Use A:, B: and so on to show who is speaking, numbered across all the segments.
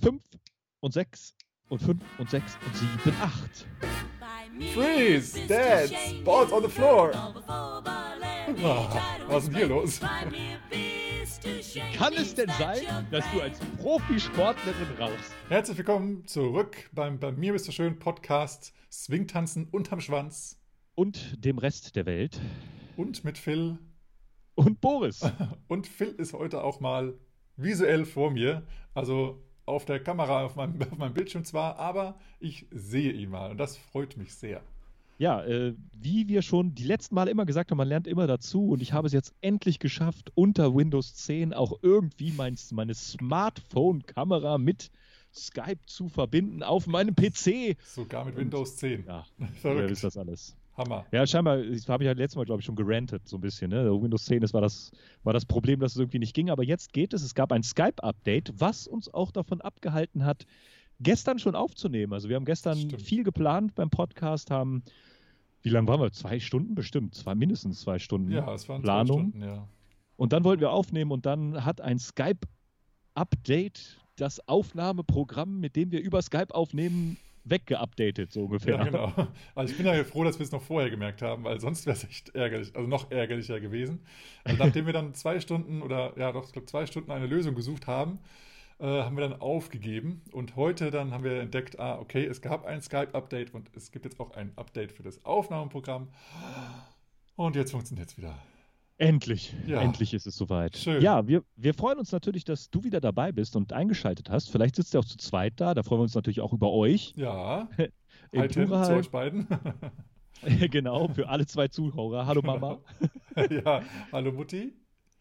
A: 5 und 6 und 5 und 6 und 7, 8.
B: Freeze! Dad! Balls on the floor! Oh, was ist denn hier los?
A: Kann es denn sein, dass du als Profisportlerin rauchst?
B: Herzlich willkommen zurück beim Bei mir bist du schön Podcast Swingtanzen unterm Schwanz.
A: Und dem Rest der Welt.
B: Und mit Phil.
A: Und Boris.
B: Und Phil ist heute auch mal visuell vor mir. Also auf der Kamera, auf meinem, auf meinem Bildschirm zwar, aber ich sehe ihn mal und das freut mich sehr.
A: Ja, äh, wie wir schon die letzten Mal immer gesagt haben, man lernt immer dazu und ich habe es jetzt endlich geschafft, unter Windows 10 auch irgendwie mein, meine Smartphone-Kamera mit Skype zu verbinden auf meinem PC.
B: Sogar mit Windows 10.
A: Ja, verrückt. ist das alles.
B: Hammer.
A: Ja, scheinbar, das habe ich ja letztes Mal, glaube ich, schon gerantet, so ein bisschen. Ne? Windows 10, das war, das war das Problem, dass es irgendwie nicht ging. Aber jetzt geht es. Es gab ein Skype-Update, was uns auch davon abgehalten hat, gestern schon aufzunehmen. Also wir haben gestern Stimmt. viel geplant beim Podcast, haben, wie lange waren wir? Zwei Stunden bestimmt, zwei, mindestens zwei Stunden
B: ja, es waren
A: Planung.
B: Zwei Stunden, ja.
A: Und dann wollten wir aufnehmen und dann hat ein Skype-Update das Aufnahmeprogramm, mit dem wir über Skype aufnehmen, weggeupdatet, so ungefähr.
B: Ja, genau. Also ich bin ja froh, dass wir es noch vorher gemerkt haben, weil sonst wäre es echt ärgerlich, also noch ärgerlicher gewesen. Also nachdem wir dann zwei Stunden oder ja doch, ich glaube zwei Stunden eine Lösung gesucht haben, äh, haben wir dann aufgegeben. Und heute dann haben wir entdeckt, ah, okay, es gab ein Skype-Update und es gibt jetzt auch ein Update für das Aufnahmeprogramm. Und jetzt funktioniert es wieder.
A: Endlich, ja. endlich ist es soweit. Schön. Ja, wir, wir freuen uns natürlich, dass du wieder dabei bist und eingeschaltet hast. Vielleicht sitzt ihr auch zu zweit da. Da freuen wir uns natürlich auch über euch.
B: Ja. Tim, zu euch beiden.
A: genau, für alle zwei Zuhörer. Hallo Mama.
B: ja, hallo Mutti.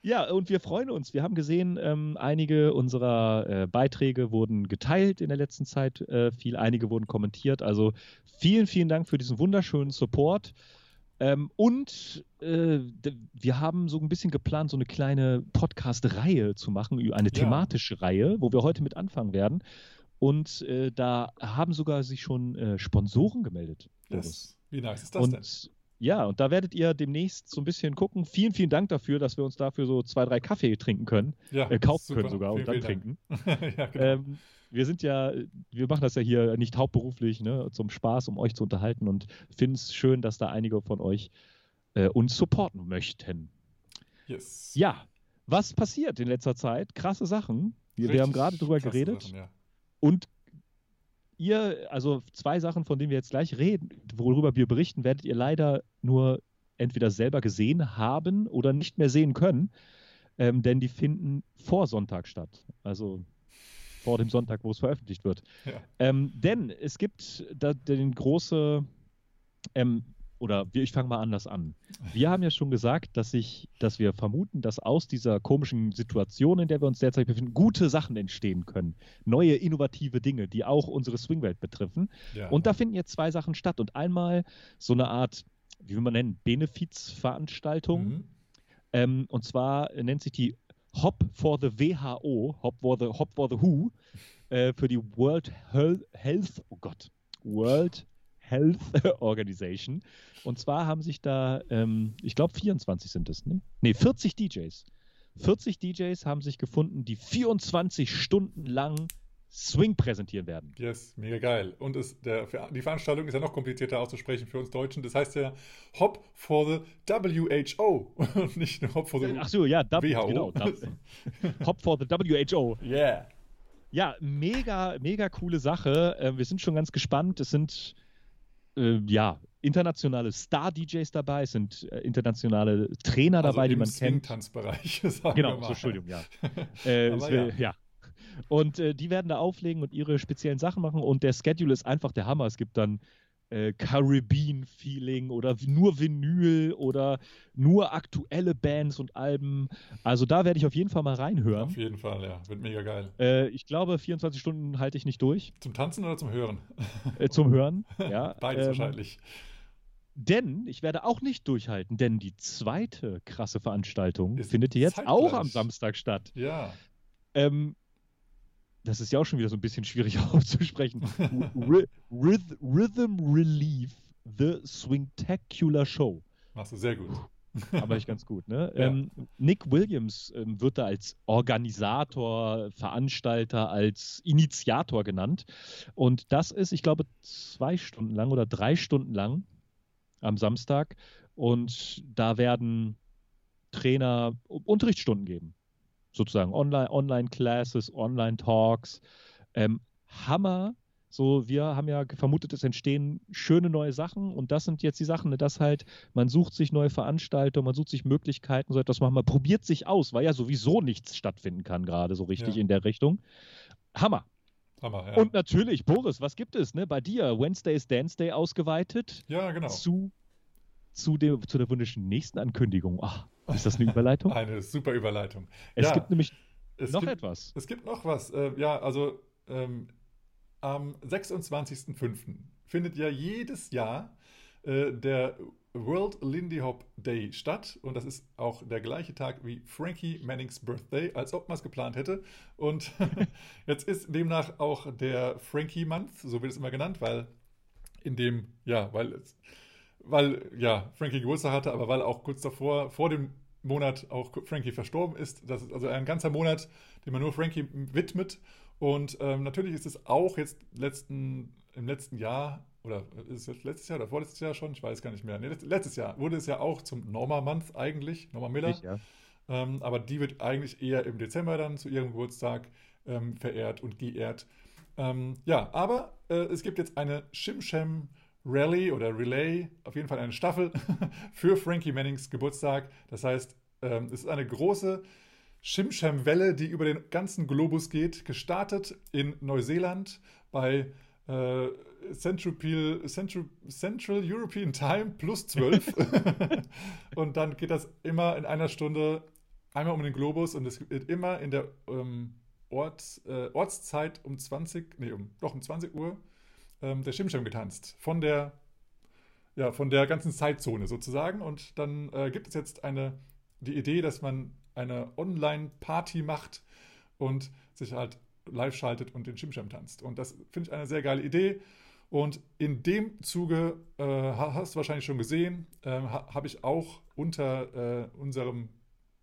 A: Ja, und wir freuen uns. Wir haben gesehen, ähm, einige unserer äh, Beiträge wurden geteilt in der letzten Zeit. Äh, viel, einige wurden kommentiert. Also vielen, vielen Dank für diesen wunderschönen Support. Ähm, und äh, wir haben so ein bisschen geplant, so eine kleine Podcast-Reihe zu machen, eine thematische ja. Reihe, wo wir heute mit anfangen werden. Und äh, da haben sogar sich schon äh, Sponsoren gemeldet.
B: Yes. Wie nice ist das
A: und,
B: denn?
A: Ja, und da werdet ihr demnächst so ein bisschen gucken. Vielen, vielen Dank dafür, dass wir uns dafür so zwei, drei Kaffee trinken können. Ja, äh, kaufen super. können sogar vielen, und dann trinken. ja, genau. ähm, wir sind ja, wir machen das ja hier nicht hauptberuflich, ne, zum Spaß, um euch zu unterhalten und finden es schön, dass da einige von euch äh, uns supporten möchten.
B: Yes.
A: Ja, was passiert in letzter Zeit? Krasse Sachen. Wir, wir haben gerade drüber geredet. Sachen, ja. Und ihr, also zwei Sachen, von denen wir jetzt gleich reden, worüber wir berichten, werdet ihr leider nur entweder selber gesehen haben oder nicht mehr sehen können, ähm, denn die finden vor Sonntag statt. Also vor dem Sonntag, wo es veröffentlicht wird. Ja. Ähm, denn es gibt da den große, ähm, oder ich fange mal anders an. Wir haben ja schon gesagt, dass ich, dass wir vermuten, dass aus dieser komischen Situation, in der wir uns derzeit befinden, gute Sachen entstehen können. Neue, innovative Dinge, die auch unsere Swingwelt betreffen. Ja. Und da finden jetzt zwei Sachen statt. Und einmal so eine Art, wie will man nennen, Benefizveranstaltung. Mhm. Ähm, und zwar nennt sich die Hop for the WHO, Hop for the, Hop for the Who, äh, für die World Health, oh Gott, World Health Organization. Und zwar haben sich da, ähm, ich glaube 24 sind es, ne? Ne, 40 DJs. 40 DJs haben sich gefunden, die 24 Stunden lang Swing präsentieren werden.
B: Yes, mega geil. Und es, der, die Veranstaltung ist ja noch komplizierter auszusprechen für uns Deutschen. Das heißt ja Hop for the WHO und nicht nur Hop for the
A: Ach so, ja, w WHO. genau. Hop for the WHO.
B: Yeah.
A: Ja, mega, mega coole Sache. Äh, wir sind schon ganz gespannt. Es sind äh, ja internationale Star-DJs dabei, es sind äh, internationale Trainer also dabei, die man kennt.
B: Tanzbereich.
A: Genau, so, Entschuldigung, ja. äh, will, ja. ja. Und äh, die werden da auflegen und ihre speziellen Sachen machen. Und der Schedule ist einfach der Hammer. Es gibt dann äh, Caribbean-Feeling oder nur Vinyl oder nur aktuelle Bands und Alben. Also da werde ich auf jeden Fall mal reinhören.
B: Auf jeden Fall, ja. Wird mega geil.
A: Äh, ich glaube, 24 Stunden halte ich nicht durch.
B: Zum Tanzen oder zum Hören?
A: Äh, zum Hören, ja.
B: Beides ähm, wahrscheinlich.
A: Denn ich werde auch nicht durchhalten, denn die zweite krasse Veranstaltung Ist findet jetzt zeitgleich. auch am Samstag statt.
B: Ja.
A: Ähm, das ist ja auch schon wieder so ein bisschen schwierig auszusprechen. Rhythm Relief, The Swingtacular Show.
B: Machst du sehr gut.
A: Aber ich ganz gut, ne? ja. ähm, Nick Williams ähm, wird da als Organisator, Veranstalter, als Initiator genannt. Und das ist, ich glaube, zwei Stunden lang oder drei Stunden lang am Samstag. Und da werden Trainer Unterrichtsstunden geben. Sozusagen Online-Classes, Online Online-Talks. Ähm, Hammer so, wir haben ja vermutet, es entstehen schöne neue Sachen und das sind jetzt die Sachen, ne, dass halt, man sucht sich neue Veranstaltungen, man sucht sich Möglichkeiten, so etwas machen. Man probiert sich aus, weil ja sowieso nichts stattfinden kann, gerade so richtig ja. in der Richtung. Hammer. Hammer, ja. Und natürlich, Boris, was gibt es ne, bei dir? Wednesday is Dance Day ausgeweitet.
B: Ja, genau.
A: Zu, zu, der, zu der wunderschönen nächsten Ankündigung. Ach, ist das eine Überleitung?
B: eine super Überleitung.
A: Es ja, gibt nämlich noch
B: gibt,
A: etwas.
B: Es gibt noch was. Äh, ja, also ähm, am 26.05. findet ja jedes Jahr äh, der World Lindy Hop Day statt. Und das ist auch der gleiche Tag wie Frankie Mannings Birthday, als ob man es geplant hätte. Und jetzt ist demnach auch der Frankie Month, so wird es immer genannt, weil in dem, ja, weil es, weil, ja, Frankie Geburtstag hatte, aber weil auch kurz davor, vor dem Monat auch Frankie verstorben ist. Das ist also ein ganzer Monat, den man nur Frankie widmet. Und ähm, natürlich ist es auch jetzt letzten, im letzten Jahr, oder ist es letztes Jahr oder vorletztes Jahr schon? Ich weiß gar nicht mehr. Nee, letztes Jahr wurde es ja auch zum Norma Month eigentlich, Norma Miller. Ich, ja. ähm, aber die wird eigentlich eher im Dezember dann zu ihrem Geburtstag ähm, verehrt und geehrt. Ähm, ja, aber äh, es gibt jetzt eine Shimsham Rally oder Relay, auf jeden Fall eine Staffel für Frankie Mannings Geburtstag. Das heißt, ähm, es ist eine große Shimsham-Welle, die über den ganzen Globus geht, gestartet in Neuseeland bei äh, Central, Central, Central European Time plus 12. und dann geht das immer in einer Stunde einmal um den Globus und es wird immer in der ähm, Ort, äh, Ortszeit um 20, nee, um, doch um 20 Uhr ähm, der Shimsham getanzt. Von der, ja, von der ganzen Zeitzone sozusagen. Und dann äh, gibt es jetzt eine, die Idee, dass man eine Online-Party macht und sich halt live schaltet und den Chimcham tanzt. Und das finde ich eine sehr geile Idee. Und in dem Zuge, äh, hast du wahrscheinlich schon gesehen, äh, habe ich auch unter äh, unserem,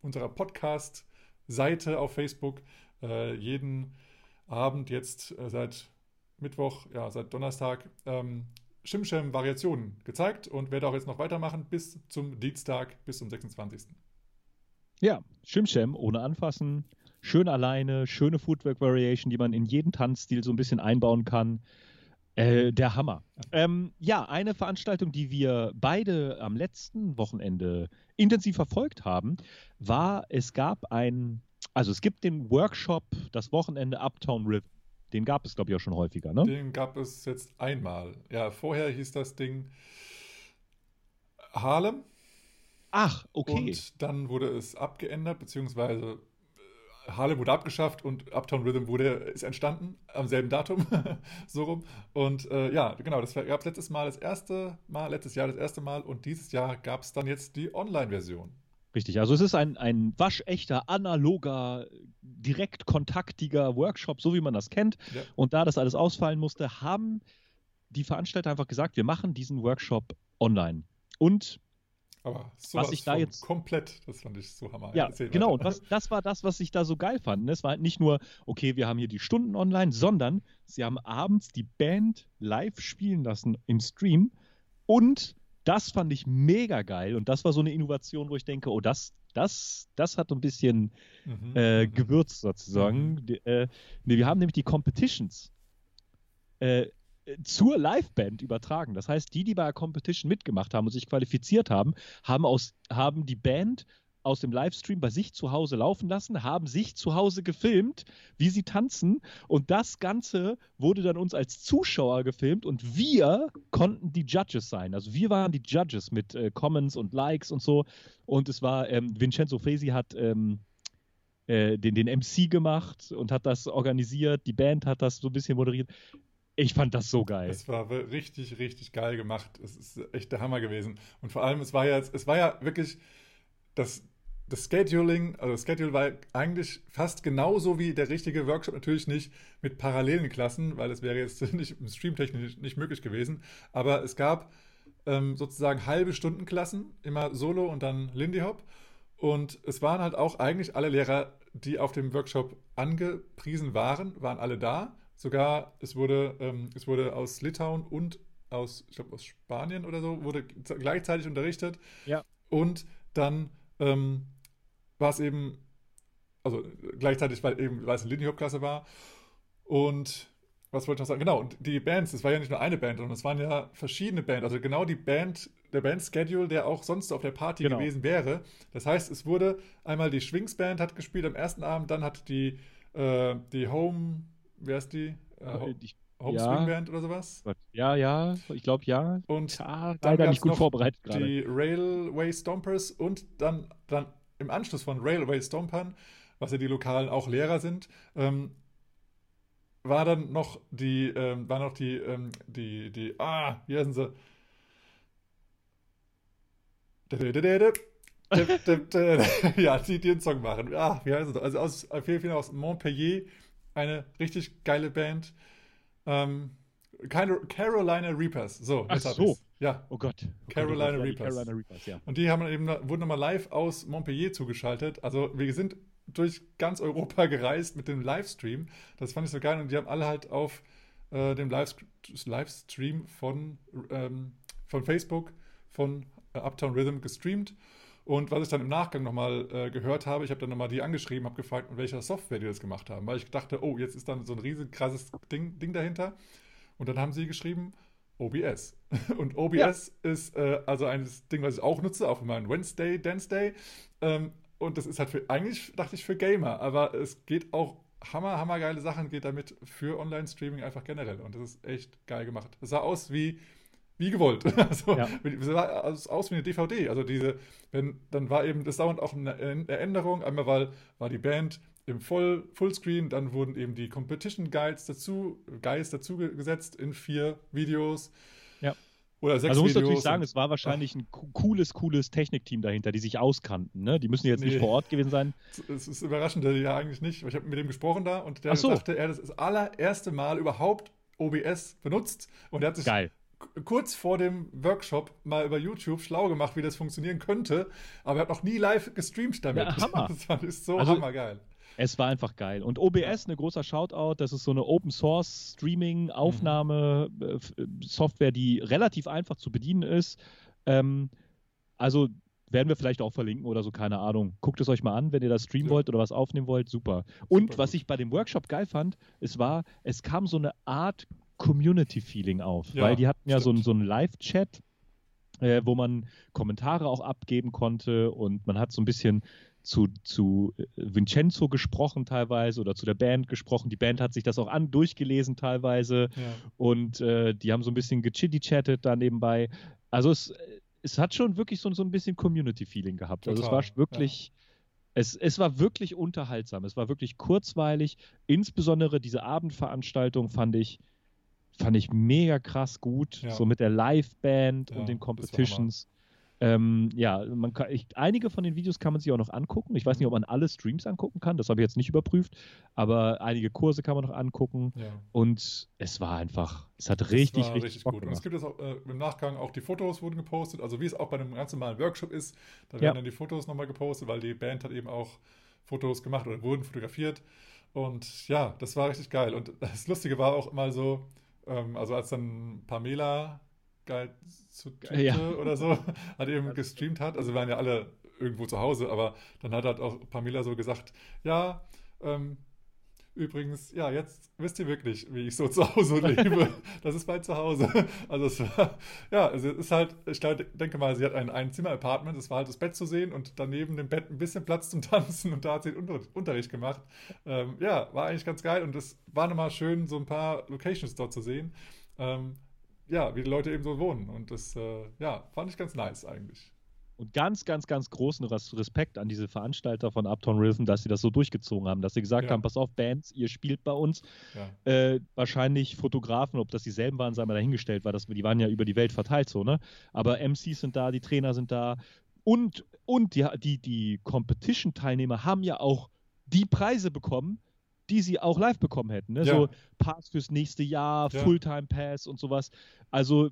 B: unserer Podcast-Seite auf Facebook äh, jeden Abend jetzt äh, seit Mittwoch, ja, seit Donnerstag ähm, Shimsham-Variationen gezeigt und werde auch jetzt noch weitermachen bis zum Dienstag, bis zum 26.
A: Ja, Shimsham ohne anfassen, schön alleine, schöne Footwork Variation, die man in jeden Tanzstil so ein bisschen einbauen kann. Äh, der Hammer. Ähm, ja, eine Veranstaltung, die wir beide am letzten Wochenende intensiv verfolgt haben, war, es gab ein, also es gibt den Workshop, das Wochenende Uptown River. Den gab es, glaube ich, auch schon häufiger, ne?
B: Den gab es jetzt einmal. Ja, vorher hieß das Ding Harlem.
A: Ach, okay.
B: Und dann wurde es abgeändert, beziehungsweise äh, Harlem wurde abgeschafft und Uptown Rhythm wurde, ist entstanden am selben Datum, so rum. Und äh, ja, genau, das gab es letztes Mal das erste Mal, letztes Jahr das erste Mal und dieses Jahr gab es dann jetzt die Online-Version.
A: Richtig, also es ist ein, ein waschechter, analoger, direkt kontaktiger Workshop, so wie man das kennt. Ja. Und da das alles ausfallen musste, haben die Veranstalter einfach gesagt, wir machen diesen Workshop online. Und
B: aber was ich da jetzt komplett, das fand ich so hammer.
A: Ja, Erzähl genau. Und was, das war das, was ich da so geil fand. Es war halt nicht nur, okay, wir haben hier die Stunden online, sondern sie haben abends die Band live spielen lassen im Stream. Und das fand ich mega geil. Und das war so eine Innovation, wo ich denke, oh, das, das, das hat ein bisschen mhm. äh, mhm. Gewürz sozusagen. Mhm. Äh, nee, wir haben nämlich die Competitions. Äh, zur Liveband übertragen. Das heißt, die, die bei der Competition mitgemacht haben und sich qualifiziert haben, haben, aus, haben die Band aus dem Livestream bei sich zu Hause laufen lassen, haben sich zu Hause gefilmt, wie sie tanzen und das Ganze wurde dann uns als Zuschauer gefilmt und wir konnten die Judges sein. Also wir waren die Judges mit äh, Comments und Likes und so und es war, ähm, Vincenzo Fesi hat ähm, äh, den, den MC gemacht und hat das organisiert, die Band hat das so ein bisschen moderiert. Ich fand das so geil.
B: Es war richtig, richtig geil gemacht. Es ist echt der Hammer gewesen. Und vor allem, es war ja, es war ja wirklich das, das Scheduling, also das Schedule war eigentlich fast genauso wie der richtige Workshop, natürlich nicht mit parallelen Klassen, weil es wäre jetzt nicht streamtechnisch nicht möglich gewesen. Aber es gab ähm, sozusagen halbe Stundenklassen, immer Solo und dann Lindy Hop. Und es waren halt auch eigentlich alle Lehrer, die auf dem Workshop angepriesen waren, waren alle da. Sogar es wurde, ähm, es wurde aus Litauen und aus, ich glaube, aus Spanien oder so, wurde gleichzeitig unterrichtet.
A: Ja.
B: Und dann ähm, war es eben, also gleichzeitig, weil eben, weil es eine Lindy Hop Klasse war. Und was wollte ich noch sagen? Genau, und die Bands, es war ja nicht nur eine Band, sondern es waren ja verschiedene Bands. Also genau die Band, der Band-Schedule, der auch sonst auf der Party genau. gewesen wäre. Das heißt, es wurde einmal die Schwings Band hat gespielt am ersten Abend, dann hat die, äh, die Home, wer ist die? Äh, die Home ja. Swing Band oder sowas?
A: Ja, ja, ich glaube ja.
B: Und
A: ja, leider nicht gut vorbereitet
B: gerade. Die Railway Stompers und dann, dann im Anschluss von Railway Stompern, was ja die lokalen auch Lehrer sind, ähm, war dann noch die, ähm, war noch die, ähm, die, die, ah, wie heißen sie? ja, die, die den Song machen. Ah, wie heißen sie? Also aus, auf jeden Fall aus Montpellier, eine richtig geile Band. Ähm, Carolina Reapers. So,
A: Ach so.
B: Ja.
A: Oh Gott.
B: Oh Carolina, Gott, Reapers. Carolina Reapers. ja. Und die haben eben, wurden nochmal live aus Montpellier zugeschaltet. Also wir sind durch ganz Europa gereist mit dem Livestream. Das fand ich so geil und die haben alle halt auf äh, dem Livestream von, ähm, von Facebook, von äh, Uptown Rhythm gestreamt. Und was ich dann im Nachgang nochmal äh, gehört habe, ich habe dann nochmal die angeschrieben, habe gefragt, mit welcher Software die das gemacht haben, weil ich dachte, oh, jetzt ist dann so ein riesig krasses Ding, Ding dahinter. Und dann haben sie geschrieben, OBS. Und OBS ja. ist äh, also ein Ding, was ich auch nutze, auch für meinen Wednesday, Dance Day. Ähm, und das ist halt für, eigentlich dachte ich für Gamer, aber es geht auch hammer, hammer geile Sachen geht damit für Online-Streaming einfach generell. Und das ist echt geil gemacht. Es sah aus wie, wie gewollt. Also, ja. Es sah aus wie eine DVD. Also diese, wenn, dann war eben das dauernd auch eine Änderung. Einmal weil, war die Band im Voll, Fullscreen, dann wurden eben die Competition Guides dazu, Guides dazu gesetzt in vier Videos.
A: Ja. Oder sechs also muss natürlich sagen, es war wahrscheinlich ein cooles, cooles Technikteam dahinter, die sich auskannten. Ne? Die müssen jetzt nee. nicht vor Ort gewesen sein.
B: Es ist überraschend, ja eigentlich nicht. Ich habe mit dem gesprochen da und der so. sagte, er hat das allererste Mal überhaupt OBS benutzt und er hat sich
A: Geil.
B: kurz vor dem Workshop mal über YouTube schlau gemacht, wie das funktionieren könnte, aber er hat noch nie live gestreamt damit.
A: Ja, Hammer.
B: Das ist so also, hammergeil.
A: Es war einfach geil. Und OBS, ja. eine großer Shoutout, das ist so eine Open Source Streaming Aufnahme mhm. Äh, Software, die relativ einfach zu bedienen ist. Ähm, also werden wir vielleicht auch verlinken oder so, keine Ahnung. Guckt es euch mal an, wenn ihr das streamen ja. wollt oder was aufnehmen wollt, super. Und super was ich bei dem Workshop geil fand, es war, es kam so eine Art Community-Feeling auf, ja, weil die hatten ja stimmt. so, so einen Live-Chat, äh, wo man Kommentare auch abgeben konnte und man hat so ein bisschen zu, zu äh, Vincenzo gesprochen teilweise oder zu der Band gesprochen. Die Band hat sich das auch an durchgelesen teilweise ja. und äh, die haben so ein bisschen gechitty-chattet da nebenbei. Also es, es hat schon wirklich so, so ein bisschen Community-Feeling gehabt. Total. Also es war wirklich. Ja. Es, es, war wirklich unterhaltsam, es war wirklich kurzweilig. Insbesondere diese Abendveranstaltung fand ich, fand ich mega krass gut. Ja. So mit der Live-Band und den Competitions. Ähm, ja, man kann, ich, einige von den Videos kann man sich auch noch angucken. Ich weiß nicht, ob man alle Streams angucken kann, das habe ich jetzt nicht überprüft, aber einige Kurse kann man noch angucken. Ja. Und es war einfach, es hat richtig, richtig, richtig
B: gut. Und es gibt jetzt auch äh, im Nachgang auch die Fotos wurden gepostet, also wie es auch bei einem ganz normalen Workshop ist, da werden ja. dann die Fotos nochmal gepostet, weil die Band hat eben auch Fotos gemacht oder wurden fotografiert. Und ja, das war richtig geil. Und das Lustige war auch mal so, ähm, also als dann Pamela geil zu ja. oder so, hat eben gestreamt hat. Also wir waren ja alle irgendwo zu Hause, aber dann hat halt auch Pamela so gesagt, ja, ähm, übrigens, ja, jetzt wisst ihr wirklich, wie ich so zu Hause lebe. Das ist mein Zuhause. Also es war, ja, also es ist halt, ich denke mal, sie hat ein Einzimmer-Apartment, es war halt das Bett zu sehen und daneben dem Bett ein bisschen Platz zum Tanzen und da hat sie den Unterricht gemacht. Ähm, ja, war eigentlich ganz geil und es war nochmal schön, so ein paar Locations dort zu sehen. Ähm, ja, wie die Leute eben so wohnen. Und das, äh, ja, fand ich ganz nice eigentlich.
A: Und ganz, ganz, ganz großen Respekt an diese Veranstalter von Uptown Rhythm, dass sie das so durchgezogen haben, dass sie gesagt ja. haben, pass auf, Bands, ihr spielt bei uns. Ja. Äh, wahrscheinlich Fotografen, ob das dieselben waren, sei mal dahingestellt, weil das, die waren ja über die Welt verteilt so, ne? Aber MCs sind da, die Trainer sind da und, und die, die, die Competition-Teilnehmer haben ja auch die Preise bekommen, die sie auch live bekommen hätten. Ne? Ja. So Pass fürs nächste Jahr, ja. Fulltime Pass und sowas. Also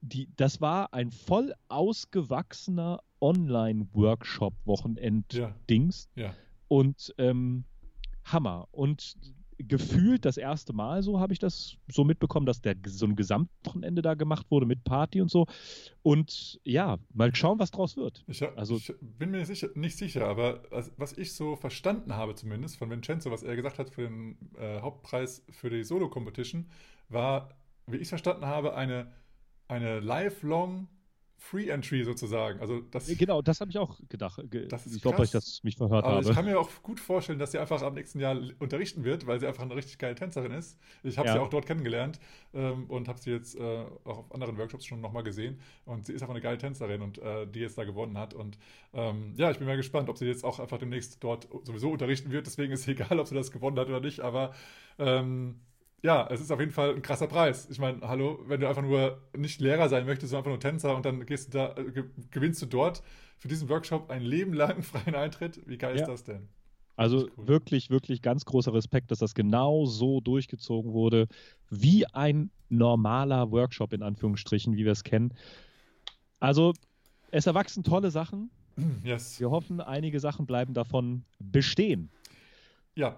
A: die, das war ein voll ausgewachsener Online-Workshop-Wochenend-Dings.
B: Ja.
A: Und ähm, Hammer. Und gefühlt das erste Mal so habe ich das so mitbekommen, dass der so ein Gesamtwochenende da gemacht wurde mit Party und so. Und ja, mal schauen, was draus wird.
B: Ich, also, ich bin mir sicher, nicht sicher, aber was ich so verstanden habe zumindest von Vincenzo, was er gesagt hat für den äh, Hauptpreis für die Solo-Competition, war, wie ich es verstanden habe, eine, eine lifelong Free Entry sozusagen. Also das,
A: genau, das habe ich auch gedacht.
B: Das
A: ich glaube, dass ich das mich verhört
B: Aber
A: habe.
B: Ich kann mir auch gut vorstellen, dass sie einfach am nächsten Jahr unterrichten wird, weil sie einfach eine richtig geile Tänzerin ist. Ich habe ja. sie auch dort kennengelernt ähm, und habe sie jetzt äh, auch auf anderen Workshops schon nochmal gesehen. Und sie ist einfach eine geile Tänzerin und äh, die jetzt da gewonnen hat. Und ähm, ja, ich bin mal gespannt, ob sie jetzt auch einfach demnächst dort sowieso unterrichten wird. Deswegen ist es egal, ob sie das gewonnen hat oder nicht. Aber ähm, ja, es ist auf jeden Fall ein krasser Preis. Ich meine, hallo, wenn du einfach nur nicht Lehrer sein möchtest, sondern einfach nur Tänzer und dann gehst du da, äh, gewinnst du dort für diesen Workshop ein Leben lang freien Eintritt. Wie geil ja. ist das denn?
A: Also cool. wirklich, wirklich ganz großer Respekt, dass das genau so durchgezogen wurde, wie ein normaler Workshop in Anführungsstrichen, wie wir es kennen. Also es erwachsen tolle Sachen.
B: Yes.
A: Wir hoffen, einige Sachen bleiben davon bestehen.
B: Ja.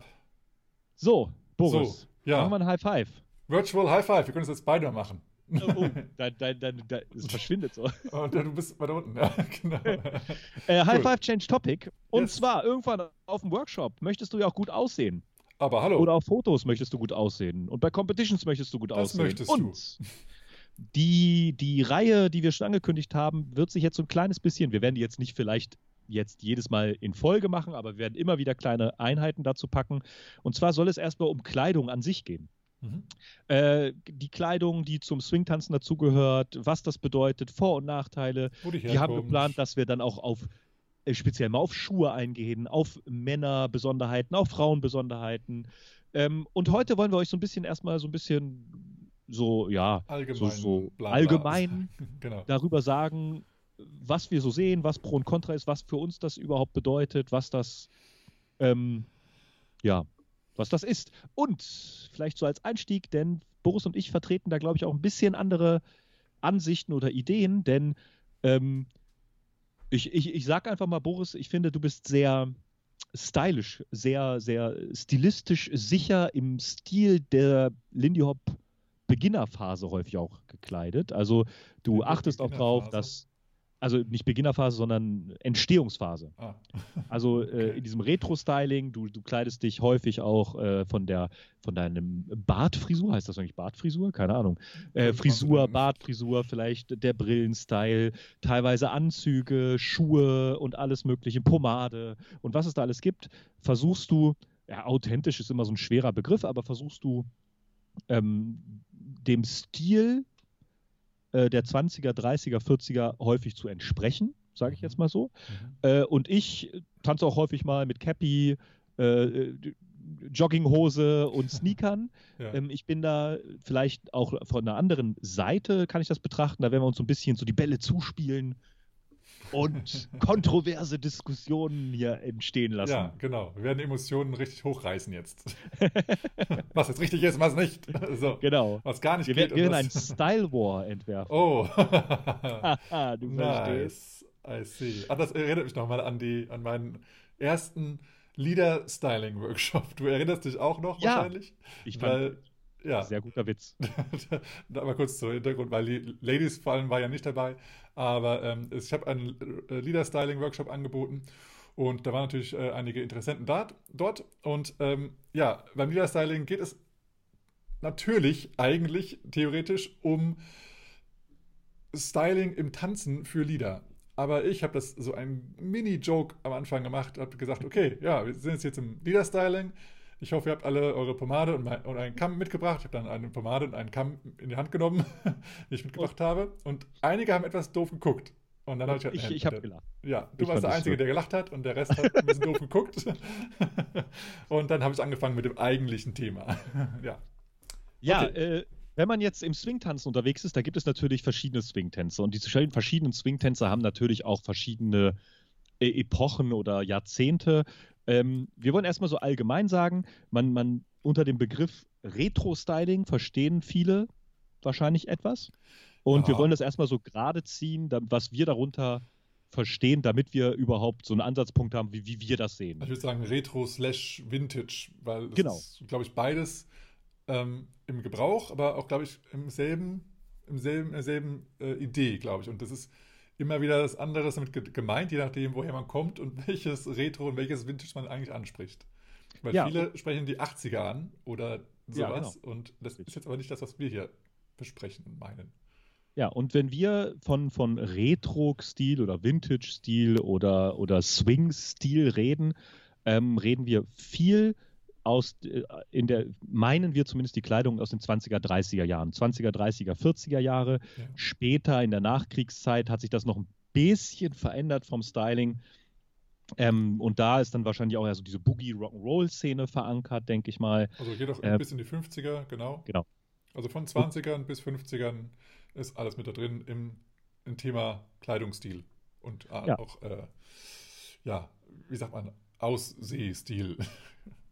A: So, Boris.
B: So. Ja.
A: Machen wir ein High Five.
B: Virtual High Five. Wir können es jetzt beide machen.
A: Oh, oh. da, da, da, da, es verschwindet so.
B: Und du bist weiter unten, ja, genau.
A: äh, High cool. Five Change Topic. Und yes. zwar irgendwann auf dem Workshop möchtest du ja auch gut aussehen.
B: Aber hallo.
A: Oder auf Fotos möchtest du gut aussehen. Und bei Competitions möchtest du gut
B: das
A: aussehen.
B: Das möchtest
A: Und du. Die, die Reihe, die wir schon angekündigt haben, wird sich jetzt so ein kleines bisschen, wir werden die jetzt nicht vielleicht jetzt jedes Mal in Folge machen, aber wir werden immer wieder kleine Einheiten dazu packen. Und zwar soll es erstmal um Kleidung an sich gehen. Mhm. Äh, die Kleidung, die zum Swingtanzen dazugehört, was das bedeutet, Vor- und Nachteile. Wir haben geplant, dass wir dann auch auf äh, speziell mal auf Schuhe eingehen, auf Männerbesonderheiten, auf Frauenbesonderheiten. Ähm, und heute wollen wir euch so ein bisschen erstmal so ein bisschen so, ja,
B: allgemein,
A: so, so allgemein
B: genau.
A: darüber sagen, was wir so sehen, was Pro und Contra ist, was für uns das überhaupt bedeutet, was das, ähm, ja, was das ist. Und vielleicht so als Einstieg, denn Boris und ich vertreten da, glaube ich, auch ein bisschen andere Ansichten oder Ideen, denn ähm, ich, ich, ich sage einfach mal, Boris, ich finde, du bist sehr stylisch, sehr, sehr stilistisch sicher im Stil der Lindy Hop Beginnerphase häufig auch gekleidet. Also du achtest auch drauf, dass also nicht Beginnerphase, sondern Entstehungsphase.
B: Ah.
A: also äh, in diesem Retro-Styling, du, du kleidest dich häufig auch äh, von der von deinem Bartfrisur, heißt das eigentlich Bartfrisur? Keine Ahnung. Äh, Frisur, Bartfrisur, vielleicht der Brillenstyle, teilweise Anzüge, Schuhe und alles mögliche, Pomade und was es da alles gibt, versuchst du, ja, authentisch ist immer so ein schwerer Begriff, aber versuchst du ähm, dem Stil äh, der 20er, 30er, 40er häufig zu entsprechen, sage ich jetzt mal so. Mhm. Äh, und ich tanze auch häufig mal mit Cappy, äh, Jogginghose und Sneakern. ja. ähm, ich bin da vielleicht auch von einer anderen Seite, kann ich das betrachten. Da werden wir uns so ein bisschen so die Bälle zuspielen und kontroverse Diskussionen hier entstehen lassen.
B: Ja, genau. Wir werden Emotionen richtig hochreißen jetzt. was jetzt richtig ist, was nicht. So,
A: genau.
B: Was gar nicht
A: wir,
B: geht.
A: Wir werden einen Style War entwerfen.
B: Oh.
A: du nice.
B: I see. Ah, das erinnert mich nochmal an, an meinen ersten Leader-Styling-Workshop. Du erinnerst dich auch noch
A: ja,
B: wahrscheinlich?
A: Ich fand, weil, ja. Sehr guter Witz.
B: da mal kurz zum Hintergrund, weil die Ladies vor allem war ja nicht dabei. Aber ähm, ich habe einen äh, Leader-Styling-Workshop angeboten und da waren natürlich äh, einige Interessenten da, dort. Und ähm, ja, beim Leader-Styling geht es natürlich eigentlich theoretisch um Styling im Tanzen für Lieder. Aber ich habe das so ein Mini-Joke am Anfang gemacht, habe gesagt, okay, ja, wir sind jetzt im Leader-Styling. Ich hoffe, ihr habt alle eure Pomade und, mein, und einen Kamm mitgebracht. Ich habe dann eine Pomade und einen Kamm in die Hand genommen, die ich mitgebracht habe. Und einige haben etwas doof geguckt. Und dann habe ich
A: gesagt, ich, ich habe gelacht.
B: Ja, du ich warst der Einzige, der gelacht hat und der Rest hat ein bisschen doof geguckt. und dann habe ich angefangen mit dem eigentlichen Thema. ja.
A: Ja, okay. äh, wenn man jetzt im Swingtanzen unterwegs ist, da gibt es natürlich verschiedene Swingtänze. Und diese verschiedenen Swingtänze haben natürlich auch verschiedene äh, Epochen oder Jahrzehnte. Ähm, wir wollen erstmal so allgemein sagen, man, man unter dem Begriff Retro-Styling verstehen viele wahrscheinlich etwas. Und ja. wir wollen das erstmal so gerade ziehen, was wir darunter verstehen, damit wir überhaupt so einen Ansatzpunkt haben, wie, wie wir das sehen.
B: Ich würde sagen Retro slash Vintage, weil das
A: genau.
B: ist, glaube ich, beides ähm, im Gebrauch, aber auch, glaube ich, im selben, im selben, derselben äh, Idee, glaube ich. Und das ist immer wieder das andere damit gemeint, je nachdem, woher man kommt und welches Retro und welches Vintage man eigentlich anspricht. Weil ja. viele sprechen die 80er an oder sowas. Ja, genau. Und das ist jetzt aber nicht das, was wir hier besprechen und meinen.
A: Ja, und wenn wir von, von Retro-Stil oder Vintage-Stil oder, oder Swing-Stil reden, ähm, reden wir viel aus, äh, in der, meinen wir zumindest die Kleidung aus den 20er, 30er Jahren. 20er, 30er, 40er Jahre. Ja. Später in der Nachkriegszeit hat sich das noch ein bisschen verändert vom Styling. Ähm, und da ist dann wahrscheinlich auch ja so diese Boogie-Rock'n'Roll-Szene verankert, denke ich mal.
B: Also geht auch äh, bis in die 50er, genau.
A: Genau.
B: Also von 20ern bis 50ern ist alles mit da drin im, im Thema Kleidungsstil und äh, ja. auch, äh, ja, wie sagt man, Aussehstil.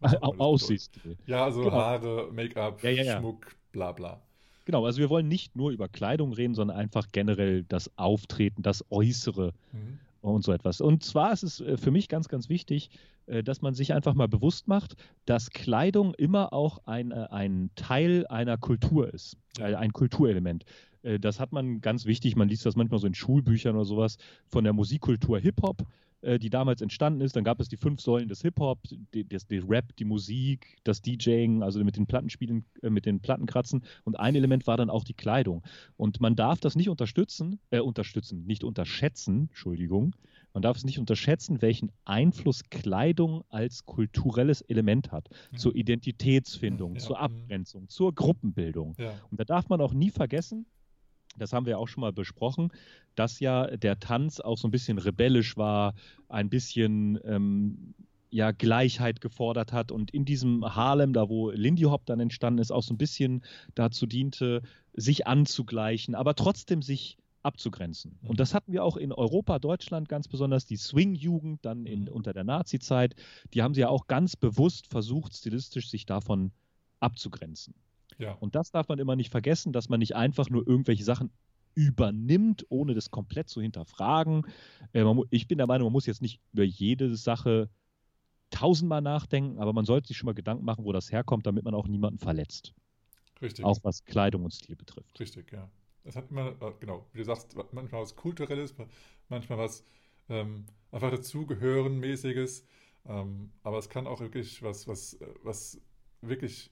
A: Aussehstil.
B: Ja, also genau. Haare, Make-up, ja, ja, Schmuck, bla bla.
A: Genau, also wir wollen nicht nur über Kleidung reden, sondern einfach generell das Auftreten, das Äußere mhm. und so etwas. Und zwar ist es äh, für mich ganz, ganz wichtig, äh, dass man sich einfach mal bewusst macht, dass Kleidung immer auch ein, ein Teil einer Kultur ist, ein Kulturelement. Äh, das hat man ganz wichtig, man liest das manchmal so in Schulbüchern oder sowas, von der Musikkultur Hip-Hop, äh, die damals entstanden ist. Dann gab es die fünf Säulen des Hip-Hop, die, Rap, die Musik, das DJing, also mit den Plattenspielen, äh, mit den Plattenkratzen. Und ein Element war dann auch die Kleidung. Und man darf das nicht unterstützen, äh, unterstützen, nicht unterschätzen, Entschuldigung. Man darf es nicht unterschätzen, welchen Einfluss Kleidung als kulturelles Element hat. Ja. Zur Identitätsfindung, ja. zur Abgrenzung, zur Gruppenbildung. Ja. Und da darf man auch nie vergessen, das haben wir auch schon mal besprochen, dass ja der Tanz auch so ein bisschen rebellisch war, ein bisschen ähm, ja, Gleichheit gefordert hat und in diesem Harlem, da wo Lindy Hop dann entstanden ist, auch so ein bisschen dazu diente, sich anzugleichen, aber trotzdem sich abzugrenzen. Und das hatten wir auch in Europa, Deutschland ganz besonders, die Swing-Jugend dann in, mhm. unter der Nazi-Zeit, die haben sie ja auch ganz bewusst versucht, stilistisch sich davon abzugrenzen. Ja. Und das darf man immer nicht vergessen, dass man nicht einfach nur irgendwelche Sachen übernimmt, ohne das komplett zu hinterfragen. Äh, man, ich bin der Meinung, man muss jetzt nicht über jede Sache tausendmal nachdenken, aber man sollte sich schon mal Gedanken machen, wo das herkommt, damit man auch niemanden verletzt.
B: Richtig.
A: Auch was Kleidung und Stil betrifft.
B: Richtig, ja. Es hat immer, äh, genau, wie du sagst, manchmal was Kulturelles, manchmal was ähm, einfach dazugehören, mäßiges. Ähm, aber es kann auch wirklich was, was, äh, was wirklich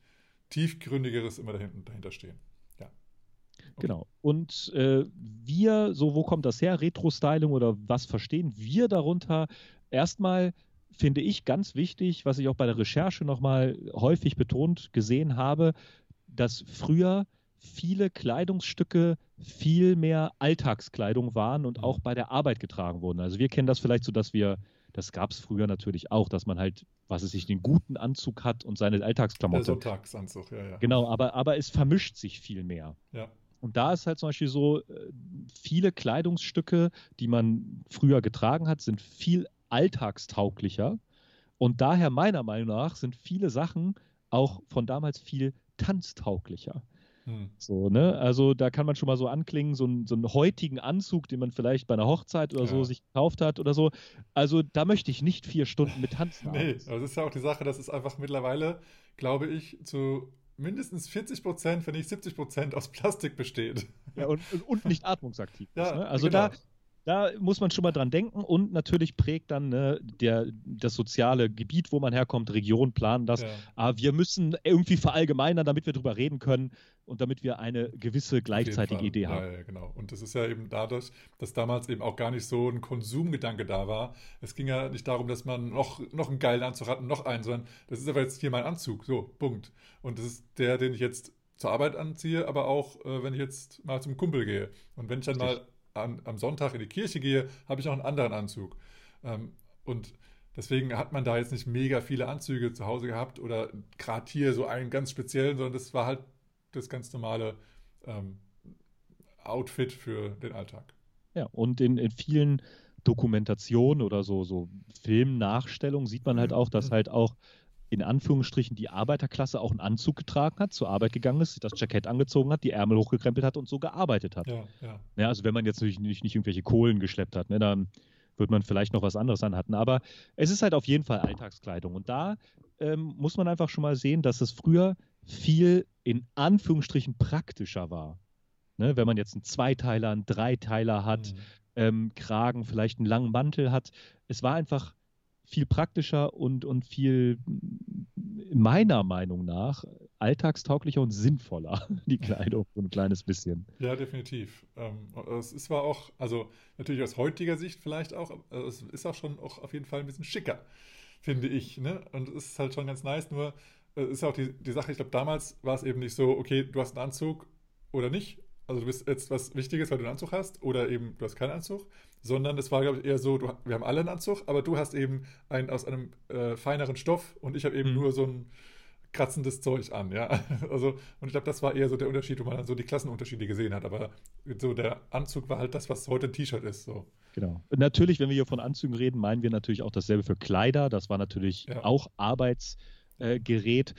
B: tiefgründigeres immer dahinter, dahinter stehen. Ja.
A: Okay. Genau. Und äh, wir, so wo kommt das her? Retro-Styling oder was verstehen wir darunter? Erstmal finde ich ganz wichtig, was ich auch bei der Recherche nochmal häufig betont gesehen habe, dass früher viele Kleidungsstücke viel mehr Alltagskleidung waren und mhm. auch bei der Arbeit getragen wurden. Also wir kennen das vielleicht so, dass wir das gab es früher natürlich auch, dass man halt, was es sich, den guten Anzug hat und seine Alltagsklamotten. Der
B: Sonntagsanzug, ja, ja.
A: Genau, aber, aber es vermischt sich viel mehr.
B: Ja.
A: Und da ist halt zum Beispiel so, äh, viele Kleidungsstücke, die man früher getragen hat, sind viel alltagstauglicher. Und daher meiner Meinung nach sind viele Sachen auch von damals viel tanztauglicher. Hm. So, ne? Also da kann man schon mal so anklingen, so, ein, so einen heutigen Anzug, den man vielleicht bei einer Hochzeit oder ja. so sich gekauft hat oder so. Also da möchte ich nicht vier Stunden mit tanzen.
B: nee, das ist ja auch die Sache, dass es einfach mittlerweile, glaube ich, zu mindestens 40 Prozent, wenn nicht 70 Prozent aus Plastik besteht.
A: Ja, und, und nicht atmungsaktiv. ja, ist, ne? Also genau. da, da muss man schon mal dran denken und natürlich prägt dann ne, der, das soziale Gebiet, wo man herkommt, Region planen das. Ja. Aber wir müssen irgendwie verallgemeinern, damit wir darüber reden können und damit wir eine gewisse gleichzeitige Idee haben.
B: Ja, ja, genau. Und das ist ja eben dadurch, dass damals eben auch gar nicht so ein Konsumgedanke da war. Es ging ja nicht darum, dass man noch, noch einen geilen Anzug hat und noch einen, sondern das ist aber jetzt hier mein Anzug. So, Punkt. Und das ist der, den ich jetzt zur Arbeit anziehe, aber auch, äh, wenn ich jetzt mal zum Kumpel gehe. Und wenn ich dann Richtig. mal an, am Sonntag in die Kirche gehe, habe ich auch einen anderen Anzug. Ähm, und deswegen hat man da jetzt nicht mega viele Anzüge zu Hause gehabt oder gerade hier so einen ganz speziellen, sondern das war halt das ganz normale ähm, Outfit für den Alltag.
A: Ja, und in, in vielen Dokumentationen oder so, so Filmnachstellungen sieht man halt mhm. auch, dass mhm. halt auch in Anführungsstrichen die Arbeiterklasse auch einen Anzug getragen hat, zur Arbeit gegangen ist, das Jackett angezogen hat, die Ärmel hochgekrempelt hat und so gearbeitet hat. Ja, ja. ja also wenn man jetzt natürlich nicht, nicht irgendwelche Kohlen geschleppt hat, ne, dann wird man vielleicht noch was anderes anhatten. Aber es ist halt auf jeden Fall Alltagskleidung. Und da ähm, muss man einfach schon mal sehen, dass es früher viel in Anführungsstrichen praktischer war. Ne, wenn man jetzt einen Zweiteiler, einen Dreiteiler hat, mhm. ähm, Kragen, vielleicht einen langen Mantel hat. Es war einfach viel praktischer und, und viel meiner Meinung nach alltagstauglicher und sinnvoller, die Kleidung, so ein kleines bisschen.
B: Ja, definitiv. Ähm, es ist zwar auch, also natürlich aus heutiger Sicht vielleicht auch, es ist auch schon auch auf jeden Fall ein bisschen schicker, finde ich. Ne? Und es ist halt schon ganz nice, nur es ist auch die, die Sache, ich glaube, damals war es eben nicht so, okay, du hast einen Anzug oder nicht. Also du bist jetzt was Wichtiges, weil du einen Anzug hast, oder eben du hast keinen Anzug, sondern es war, glaube ich, eher so, du, wir haben alle einen Anzug, aber du hast eben einen aus einem äh, feineren Stoff und ich habe eben mhm. nur so ein kratzendes Zeug an, ja. Also, und ich glaube, das war eher so der Unterschied, wo man dann so die Klassenunterschiede gesehen hat. Aber so der Anzug war halt das, was heute ein T-Shirt ist. So.
A: Genau. Und natürlich, wenn wir hier von Anzügen reden, meinen wir natürlich auch dasselbe für Kleider. Das war natürlich ja. auch Arbeitsgerät. Äh,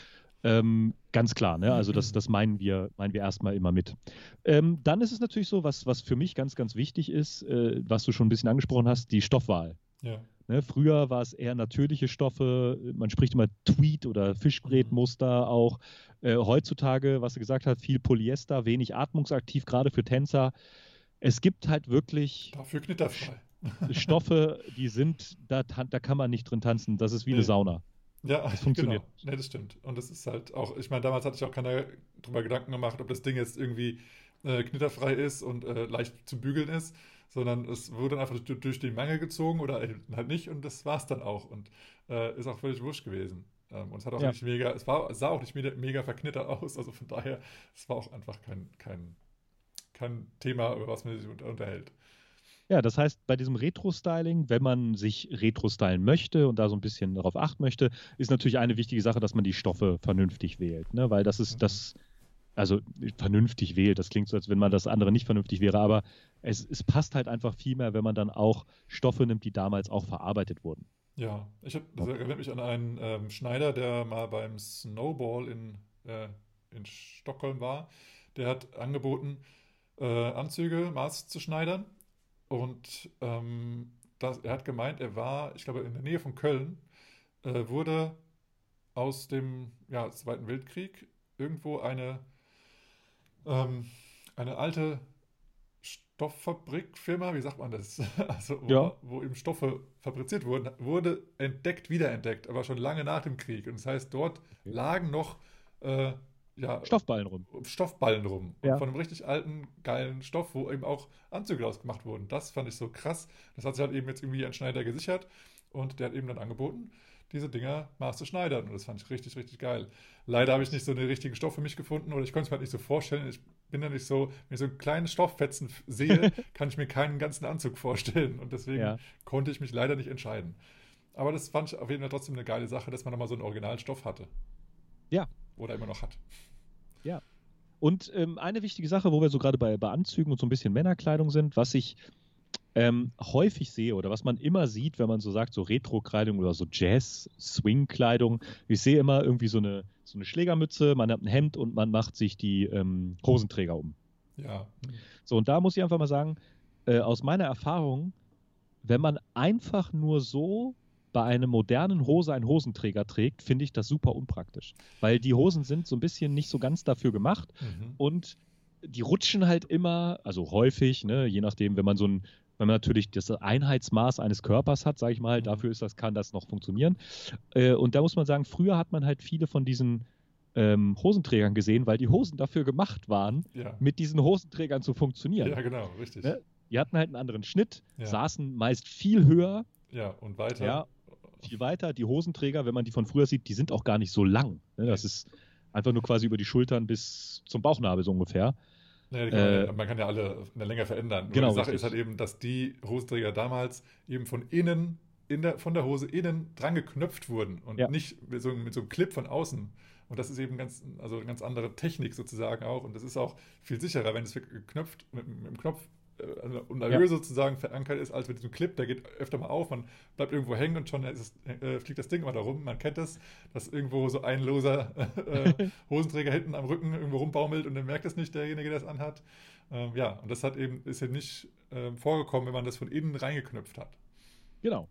A: ähm, ganz klar, ne? Also das, mhm. das meinen wir, meinen wir erstmal immer mit. Ähm, dann ist es natürlich so, was, was für mich ganz, ganz wichtig ist, äh, was du schon ein bisschen angesprochen hast, die Stoffwahl. Ja. Ne, früher war es eher natürliche Stoffe, man spricht immer Tweed oder Fischgrätmuster mhm. auch. Äh, heutzutage, was du gesagt hast, viel Polyester, wenig atmungsaktiv, gerade für Tänzer. Es gibt halt wirklich.
B: Dafür knitterfrei.
A: Stoffe, die sind, da, da kann man nicht drin tanzen. Das ist wie nee. eine Sauna.
B: Ja, das funktioniert. Genau. Nee, das stimmt. Und das ist halt auch, ich meine, damals hatte ich auch keiner drüber Gedanken gemacht, ob das Ding jetzt irgendwie äh, knitterfrei ist und äh, leicht zu bügeln ist, sondern es wurde dann einfach durch, durch die Mangel gezogen oder halt nicht und das war es dann auch und äh, ist auch völlig wurscht gewesen. Ähm, und es hat auch ja. nicht mega, es war, sah auch nicht mega, mega verknittert aus, also von daher, es war auch einfach kein, kein, kein Thema, über was man sich unterhält.
A: Ja, das heißt, bei diesem Retro-Styling, wenn man sich Retro-stylen möchte und da so ein bisschen darauf achten möchte, ist natürlich eine wichtige Sache, dass man die Stoffe vernünftig wählt. Ne? Weil das ist mhm. das, also vernünftig wählt, das klingt so, als wenn man das andere nicht vernünftig wäre, aber es, es passt halt einfach viel mehr, wenn man dann auch Stoffe nimmt, die damals auch verarbeitet wurden.
B: Ja, ich hab, das erinnert mich an einen ähm, Schneider, der mal beim Snowball in, äh, in Stockholm war. Der hat angeboten, äh, Anzüge Maß zu schneidern und ähm, das, er hat gemeint, er war, ich glaube, in der Nähe von Köln, äh, wurde aus dem ja, Zweiten Weltkrieg irgendwo eine, ähm, eine alte Stofffabrikfirma, wie sagt man das? Also, wo, ja. wo eben Stoffe fabriziert wurden, wurde entdeckt, wiederentdeckt, aber schon lange nach dem Krieg. Und das heißt, dort lagen noch äh, ja,
A: Stoffballen rum.
B: Stoffballen rum. Ja. Von einem richtig alten, geilen Stoff, wo eben auch Anzüge draus gemacht wurden. Das fand ich so krass. Das hat sich halt eben jetzt irgendwie ein Schneider gesichert und der hat eben dann angeboten, diese Dinger Maß zu schneidern. Und das fand ich richtig, richtig geil. Leider habe ich nicht so einen richtigen Stoff für mich gefunden oder ich konnte es mir halt nicht so vorstellen. Ich bin ja nicht so, wenn ich so einen kleinen Stofffetzen sehe, kann ich mir keinen ganzen Anzug vorstellen. Und deswegen ja. konnte ich mich leider nicht entscheiden. Aber das fand ich auf jeden Fall trotzdem eine geile Sache, dass man nochmal so einen Originalstoff hatte.
A: Ja,
B: oder immer noch hat.
A: Ja. Und ähm, eine wichtige Sache, wo wir so gerade bei, bei Anzügen und so ein bisschen Männerkleidung sind, was ich ähm, häufig sehe oder was man immer sieht, wenn man so sagt, so Retro-Kleidung oder so Jazz-Swing-Kleidung. Ich sehe immer irgendwie so eine, so eine Schlägermütze, man hat ein Hemd und man macht sich die ähm, Hosenträger um.
B: Ja.
A: So, und da muss ich einfach mal sagen, äh, aus meiner Erfahrung, wenn man einfach nur so bei einem modernen Hose einen Hosenträger trägt, finde ich das super unpraktisch. Weil die Hosen sind so ein bisschen nicht so ganz dafür gemacht mhm. und die rutschen halt immer, also häufig, ne, je nachdem, wenn man so ein, wenn man natürlich das Einheitsmaß eines Körpers hat, sage ich mal, mhm. dafür ist das, kann das noch funktionieren. Äh, und da muss man sagen, früher hat man halt viele von diesen ähm, Hosenträgern gesehen, weil die Hosen dafür gemacht waren, ja. mit diesen Hosenträgern zu funktionieren.
B: Ja, genau, richtig.
A: Ne? Die hatten halt einen anderen Schnitt, ja. saßen meist viel höher.
B: Ja, und weiter.
A: Ja, viel weiter. Die Hosenträger, wenn man die von früher sieht, die sind auch gar nicht so lang. Ne? Das ist einfach nur quasi über die Schultern bis zum Bauchnabel so ungefähr.
B: Naja, kann äh, man, man, kann ja alle in der Länge verändern. Genau, die Sache richtig. ist halt eben, dass die Hosenträger damals eben von innen, in der, von der Hose innen dran geknöpft wurden und ja. nicht mit so, mit so einem Clip von außen. Und das ist eben ganz, also eine ganz andere Technik sozusagen auch. Und das ist auch viel sicherer, wenn es geknöpft, mit, mit dem Knopf äh, und höher ja. sozusagen verankert ist, als mit diesem Clip, der geht öfter mal auf, man bleibt irgendwo hängen und schon es, äh, fliegt das Ding immer da rum. Man kennt das, dass irgendwo so ein loser äh, Hosenträger hinten am Rücken irgendwo rumbaumelt und dann merkt es nicht derjenige, der es anhat. Ähm, ja, und das hat eben, ist ja nicht ähm, vorgekommen, wenn man das von innen reingeknüpft hat.
A: Genau.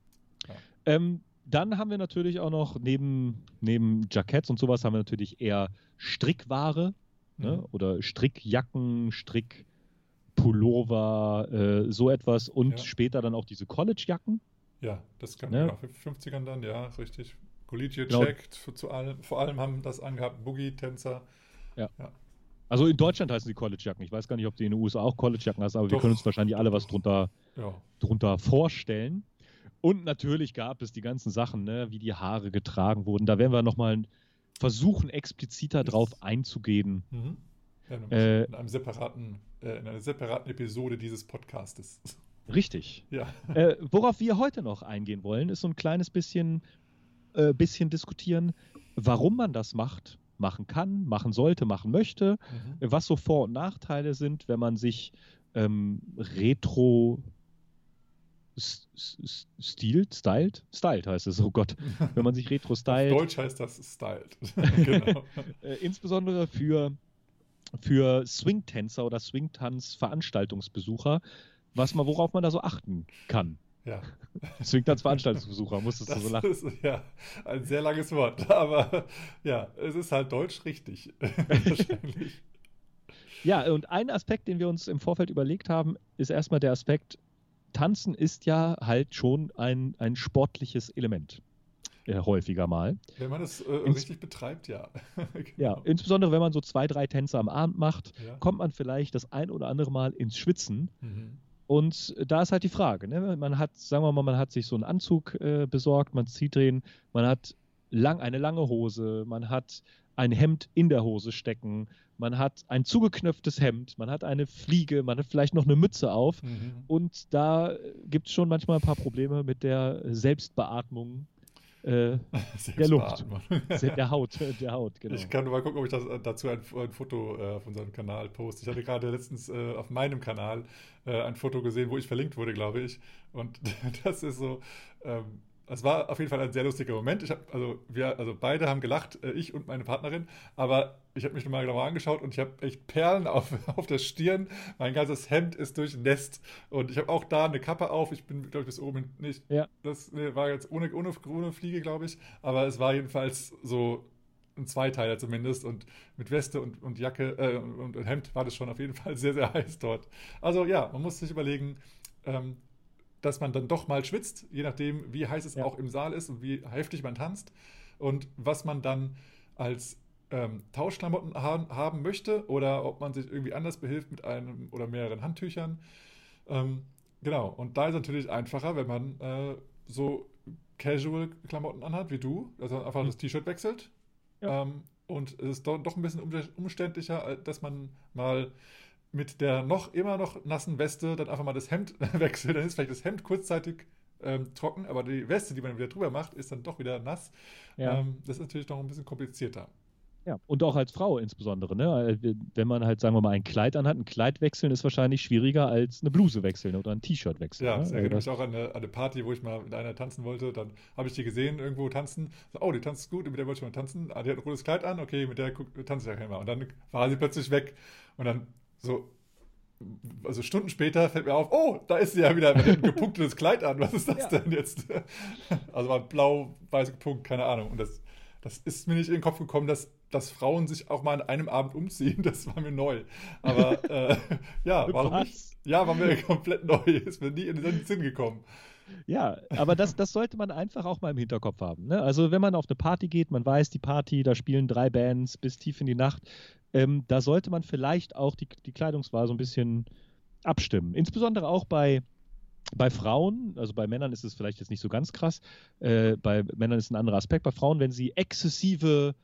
A: Ja. Ähm, dann haben wir natürlich auch noch neben, neben Jacketts und sowas haben wir natürlich eher Strickware ne? Mhm. oder Strickjacken, Strickpullover, äh, so etwas und ja. später dann auch diese Collegejacken.
B: Ja, das kann ne? nach 50ern dann, ja, richtig. Collegiate genau. checkt, zu allem, vor allem haben das angehabt, Boogie-Tänzer.
A: Ja. ja. Also in Deutschland heißen sie Collegejacken. Ich weiß gar nicht, ob die in den USA auch Collegejacken heißen, aber Doch. wir können uns wahrscheinlich alle was drunter, ja. drunter vorstellen. Und natürlich gab es die ganzen Sachen, ne, wie die Haare getragen wurden. Da werden wir nochmal versuchen, expliziter drauf einzugehen. Mhm.
B: Ja, äh, in, einem separaten, äh, in einer separaten Episode dieses Podcastes.
A: Richtig. Ja. Äh, worauf wir heute noch eingehen wollen, ist so ein kleines bisschen, äh, bisschen diskutieren, warum man das macht, machen kann, machen sollte, machen möchte, mhm. was so Vor- und Nachteile sind, wenn man sich ähm, retro stilt, styled, styled heißt es, oh Gott, wenn man sich retro stylt.
B: Deutsch heißt das styled. genau.
A: Äh, insbesondere für, für Swing-Tänzer oder Swing-Tanz-Veranstaltungsbesucher, was man, worauf man da so achten kann.
B: Ja.
A: Swing-Tanz-Veranstaltungsbesucher, musstest du so lachen.
B: Ist, ja, ein sehr langes Wort, aber ja, es ist halt deutsch richtig. Wahrscheinlich.
A: Ja, und ein Aspekt, den wir uns im Vorfeld überlegt haben, ist erstmal der Aspekt, Tanzen ist ja halt schon ein, ein sportliches Element. Äh, häufiger mal.
B: Wenn man es äh, richtig betreibt, ja.
A: genau. Ja, insbesondere wenn man so zwei, drei Tänze am Abend macht, ja. kommt man vielleicht das ein oder andere Mal ins Schwitzen. Mhm. Und da ist halt die Frage, ne? man hat, sagen wir mal, man hat sich so einen Anzug äh, besorgt, man zieht den, man hat lang, eine lange Hose, man hat ein Hemd in der Hose stecken, man hat ein zugeknöpftes Hemd, man hat eine Fliege, man hat vielleicht noch eine Mütze auf mhm. und da gibt es schon manchmal ein paar Probleme mit der Selbstbeatmung äh, der Luft, der Haut, der Haut,
B: genau. Ich kann nur mal gucken, ob ich das, äh, dazu ein, ein Foto äh, auf unserem Kanal poste. Ich hatte gerade letztens äh, auf meinem Kanal äh, ein Foto gesehen, wo ich verlinkt wurde, glaube ich. Und das ist so, ähm, es war auf jeden Fall ein sehr lustiger Moment. Ich hab, also wir, also beide haben gelacht, äh, ich und meine Partnerin, aber ich habe mich nochmal genauer angeschaut und ich habe echt Perlen auf, auf der Stirn. Mein ganzes Hemd ist durchnässt und ich habe auch da eine Kappe auf. Ich bin, glaube ich, bis oben nicht. Ja. Das nee, war jetzt ohne, ohne, ohne Fliege, glaube ich, aber es war jedenfalls so ein Zweiteiler zumindest und mit Weste und, und Jacke äh, und, und, Hemd war das schon auf jeden Fall sehr, sehr heiß dort. Also ja, man muss sich überlegen, ähm, dass man dann doch mal schwitzt, je nachdem, wie heiß es ja. auch im Saal ist und wie heftig man tanzt. Und was man dann als ähm, Tauschklamotten haben, haben, möchte oder ob man sich irgendwie anders behilft mit einem oder mehreren Handtüchern. Ähm, genau, und da ist es natürlich einfacher, wenn man äh, so Casual-Klamotten anhat wie du, also einfach mhm. das T-Shirt wechselt. Ja. Ähm, und es ist doch, doch ein bisschen umständlicher, dass man mal mit der noch immer noch nassen Weste dann einfach mal das Hemd wechselt. Dann ist vielleicht das Hemd kurzzeitig ähm, trocken, aber die Weste, die man wieder drüber macht, ist dann doch wieder nass. Ja. Ähm, das ist natürlich noch ein bisschen komplizierter.
A: Ja, und auch als Frau insbesondere. Ne? Äh, wenn man halt, sagen wir mal, ein Kleid anhat, ein Kleid wechseln ist wahrscheinlich schwieriger als eine Bluse wechseln oder ein T-Shirt wechseln.
B: Ja, ne? das erinnert mich auch an eine, an eine, Party, wo ich mal mit einer tanzen wollte. Dann habe ich die gesehen, irgendwo tanzen. So, oh, die tanzt gut, mit der wollte ich mal tanzen. Ah, die hat ein rotes Kleid an, okay, mit der tanze ich ja immer. Und dann war sie plötzlich weg. Und dann so, also Stunden später fällt mir auf, oh, da ist sie ja wieder mit ein gepunktetes Kleid an. Was ist das ja. denn jetzt? Also war blau-weiß gepunkt, keine Ahnung. Und das, das ist mir nicht in den Kopf gekommen, dass, dass Frauen sich auch mal an einem Abend umziehen. Das war mir neu. Aber äh, ja, warum nicht? Ja, war mir komplett neu. Ist mir nie in den Sinn gekommen.
A: Ja, aber das, das sollte man einfach auch mal im Hinterkopf haben. Ne? Also wenn man auf eine Party geht, man weiß, die Party, da spielen drei Bands bis tief in die Nacht, ähm, da sollte man vielleicht auch die, die Kleidungswahl so ein bisschen abstimmen. Insbesondere auch bei, bei Frauen, also bei Männern ist es vielleicht jetzt nicht so ganz krass, äh, bei Männern ist ein anderer Aspekt. Bei Frauen, wenn sie exzessive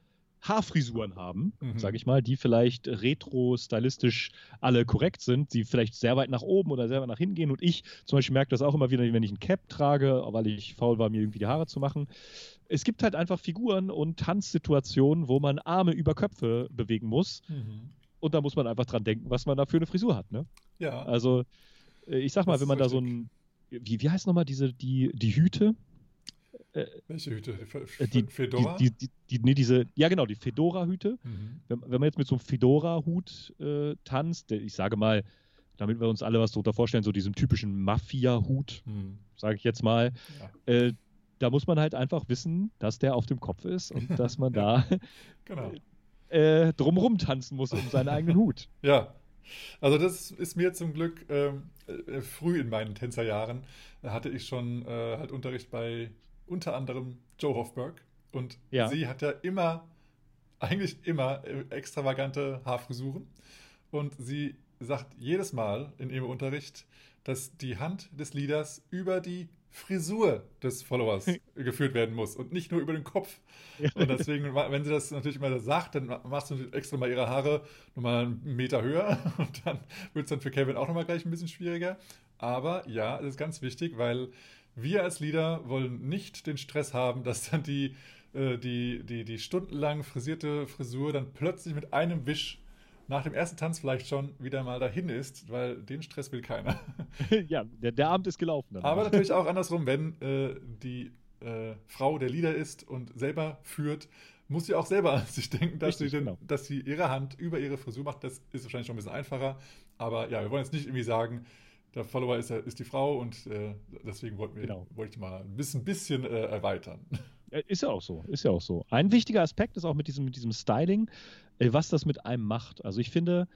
A: Haarfrisuren haben, mhm. sage ich mal, die vielleicht retro-stylistisch alle korrekt sind, die vielleicht sehr weit nach oben oder sehr weit nach hinten gehen. Und ich zum Beispiel merke das auch immer wieder, wenn ich ein Cap trage, weil ich faul war, mir irgendwie die Haare zu machen. Es gibt halt einfach Figuren und Tanzsituationen, wo man Arme über Köpfe bewegen muss. Mhm. Und da muss man einfach dran denken, was man da für eine Frisur hat. Ne?
B: Ja.
A: Also äh, ich sag mal, das wenn man da so ein, wie, wie heißt nochmal diese, die, die Hüte?
B: Äh, Welche Hüte?
A: Die, äh, Fedora? Die, die, die, nee, diese, ja genau, die Fedora-Hüte. Mhm. Wenn, wenn, man jetzt mit so einem Fedora-Hut äh, tanzt, ich sage mal, damit wir uns alle was darunter vorstellen, so diesem typischen Mafia-Hut, mhm. sage ich jetzt mal, ja. äh, da muss man halt einfach wissen, dass der auf dem Kopf ist und dass man da genau. äh, drumrum tanzen muss um seinen eigenen Hut.
B: Ja, also das ist mir zum Glück ähm, äh, früh in meinen Tänzerjahren, hatte ich schon äh, halt Unterricht bei unter anderem Joe Hofberg und ja. sie hat ja immer, eigentlich immer äh, extravagante Haarfrisuren und sie sagt jedes Mal in ihrem Unterricht, dass die Hand des Leaders über die Frisur des Followers geführt werden muss und nicht nur über den Kopf. Und deswegen, wenn sie das natürlich immer sagt, dann machst du extra mal ihre Haare nochmal einen Meter höher und dann wird es dann für Kevin auch nochmal gleich ein bisschen schwieriger. Aber ja, es ist ganz wichtig, weil wir als Leader wollen nicht den Stress haben, dass dann die, äh, die, die, die stundenlang frisierte Frisur dann plötzlich mit einem Wisch nach dem ersten Tanz vielleicht schon wieder mal dahin ist, weil den Stress will keiner.
A: ja, der, der Abend ist gelaufen.
B: Danach. Aber natürlich auch andersrum, wenn äh, die äh, Frau der Leader ist und selber führt, muss sie auch selber an sich denken, dass, Richtig, sie, den, genau. dass sie ihre Hand über ihre Frisur macht. Das ist wahrscheinlich schon ein bisschen einfacher. Aber ja, wir wollen jetzt nicht irgendwie sagen, der Follower ist, ist die Frau und äh, deswegen wollten wir, genau. wollte ich mal ein bisschen, bisschen äh, erweitern.
A: Ist ja auch so, ist ja auch so. Ein wichtiger Aspekt ist auch mit diesem, mit diesem Styling, äh, was das mit einem macht. Also ich finde,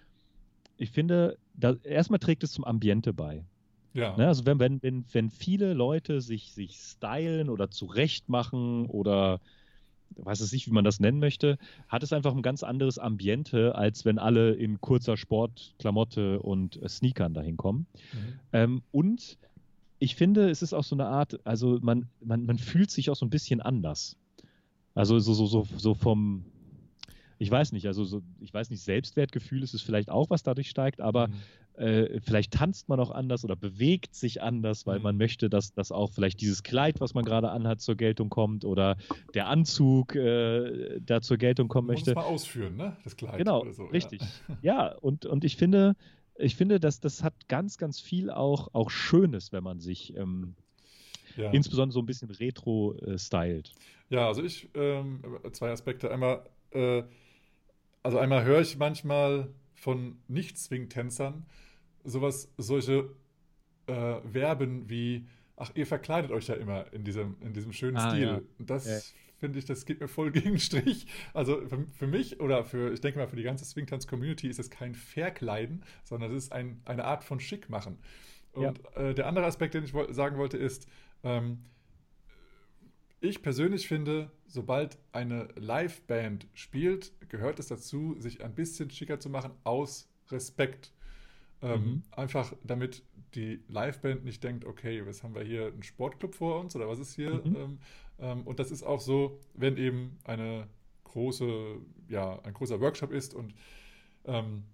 A: ich finde, da, erstmal trägt es zum Ambiente bei. Ja. Ne, also wenn, wenn, wenn, wenn viele Leute sich, sich stylen oder zurechtmachen oder weiß es nicht, wie man das nennen möchte, hat es einfach ein ganz anderes Ambiente, als wenn alle in kurzer Sportklamotte und Sneakern dahin kommen. Mhm. Ähm, und ich finde, es ist auch so eine Art, also man, man, man fühlt sich auch so ein bisschen anders. Also so, so, so, so vom, ich weiß nicht, also so, ich weiß nicht, Selbstwertgefühl ist es vielleicht auch, was dadurch steigt, aber mhm. äh, vielleicht tanzt man auch anders oder bewegt sich anders, weil mhm. man möchte, dass, dass auch vielleicht dieses Kleid, was man gerade anhat, zur Geltung kommt oder der Anzug äh, da zur Geltung kommen möchte. Muss
B: mal ausführen, ne? Das Kleid.
A: Genau, so, richtig. Ja, ja und, und ich finde, ich finde, dass das hat ganz, ganz viel auch, auch Schönes, wenn man sich ähm, ja. insbesondere so ein bisschen retro äh, stylt.
B: Ja, also ich, ähm, zwei Aspekte. Einmal, äh, also einmal höre ich manchmal von Nicht-Swing-Tänzern sowas, solche äh, Verben wie, ach, ihr verkleidet euch ja immer in diesem, in diesem schönen ah, Stil. Ja. Das ja finde ich, das geht mir voll gegen den Strich. Also für, für, mich oder für, ich denke mal, für die ganze Swingtanz-Community ist es kein Verkleiden, sondern es ist ein, eine Art von Schick machen. Und ja. äh, der andere Aspekt, den ich wo sagen wollte, ist, ähm, ich persönlich finde, sobald eine Liveband spielt, gehört es dazu, sich ein bisschen schicker zu machen aus Respekt. Ähm, mhm. Einfach damit die Liveband nicht denkt, okay, was haben wir hier, einen Sportclub vor uns oder was ist hier? Mhm. Ähm, ähm, und das ist auch so, wenn eben eine große, ja, ein großer Workshop ist und ähm,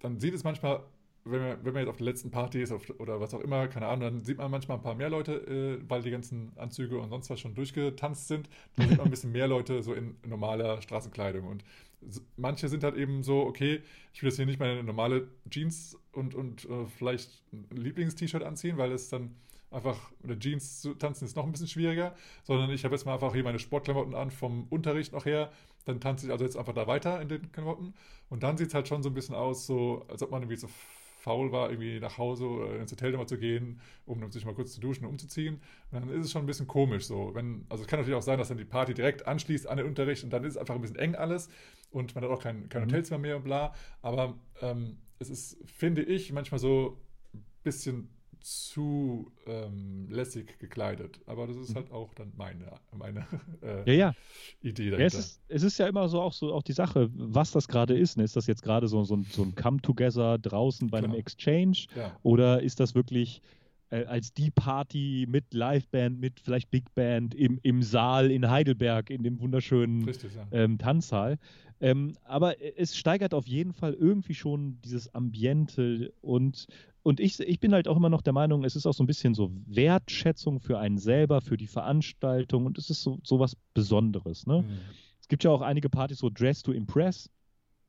B: dann sieht es manchmal, wenn man, wenn man jetzt auf der letzten Party ist auf, oder was auch immer, keine Ahnung, dann sieht man manchmal ein paar mehr Leute, äh, weil die ganzen Anzüge und sonst was schon durchgetanzt sind. Dann sieht man ein bisschen mehr Leute so in normaler Straßenkleidung. Und manche sind halt eben so, okay, ich will jetzt hier nicht meine normale Jeans und, und äh, vielleicht ein Lieblings-T-Shirt anziehen, weil es dann einfach mit Jeans zu tanzen ist noch ein bisschen schwieriger, sondern ich habe jetzt mal einfach hier meine Sportklamotten an vom Unterricht noch her. Dann tanze ich also jetzt einfach da weiter in den Klamotten. Und dann sieht es halt schon so ein bisschen aus, so, als ob man irgendwie so faul war, irgendwie nach Hause oder ins Hotel nochmal zu gehen, um sich mal kurz zu duschen und umzuziehen. Und dann ist es schon ein bisschen komisch so. Wenn, also es kann natürlich auch sein, dass dann die Party direkt anschließt an den Unterricht und dann ist es einfach ein bisschen eng alles und man hat auch kein, kein mhm. Hotelzimmer mehr und bla. Aber ähm, es ist, finde ich, manchmal so ein bisschen zu ähm, lässig gekleidet. Aber das ist mhm. halt auch dann meine, meine
A: äh, ja, ja. Idee dahinter. Ja, es, ist, es ist ja immer so auch so auch die Sache, was das gerade ist. Ne? Ist das jetzt gerade so, so, ein, so ein Come-Together draußen bei Klar. einem Exchange? Ja. Oder ist das wirklich äh, als die Party mit Liveband, mit vielleicht Big Band im, im Saal in Heidelberg, in dem wunderschönen Richtig, ähm, Tanzsaal? Ähm, aber es steigert auf jeden Fall irgendwie schon dieses Ambiente und und ich, ich bin halt auch immer noch der Meinung, es ist auch so ein bisschen so Wertschätzung für einen selber, für die Veranstaltung und es ist so, so was Besonderes. Ne? Mhm. Es gibt ja auch einige Partys, so Dress to Impress,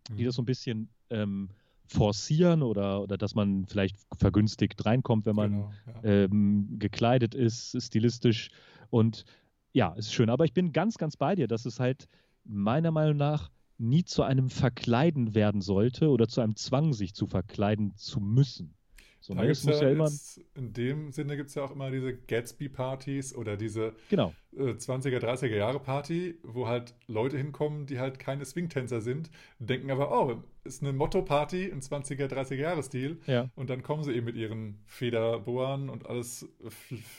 A: mhm. die das so ein bisschen ähm, forcieren oder, oder dass man vielleicht vergünstigt reinkommt, wenn man genau, ja. ähm, gekleidet ist, stilistisch. Und ja, es ist schön. Aber ich bin ganz, ganz bei dir, dass es halt meiner Meinung nach nie zu einem Verkleiden werden sollte oder zu einem Zwang, sich zu verkleiden zu müssen.
B: So, ne? muss ja, ja immer in dem Sinne gibt es ja auch immer diese Gatsby-Partys oder diese
A: genau.
B: äh, 20er, 30er Jahre Party, wo halt Leute hinkommen, die halt keine Swingtänzer sind, denken aber, oh, ist eine Motto-Party im 20er, 30er Jahre Stil.
A: Ja.
B: Und dann kommen sie eben mit ihren Federbohren und alles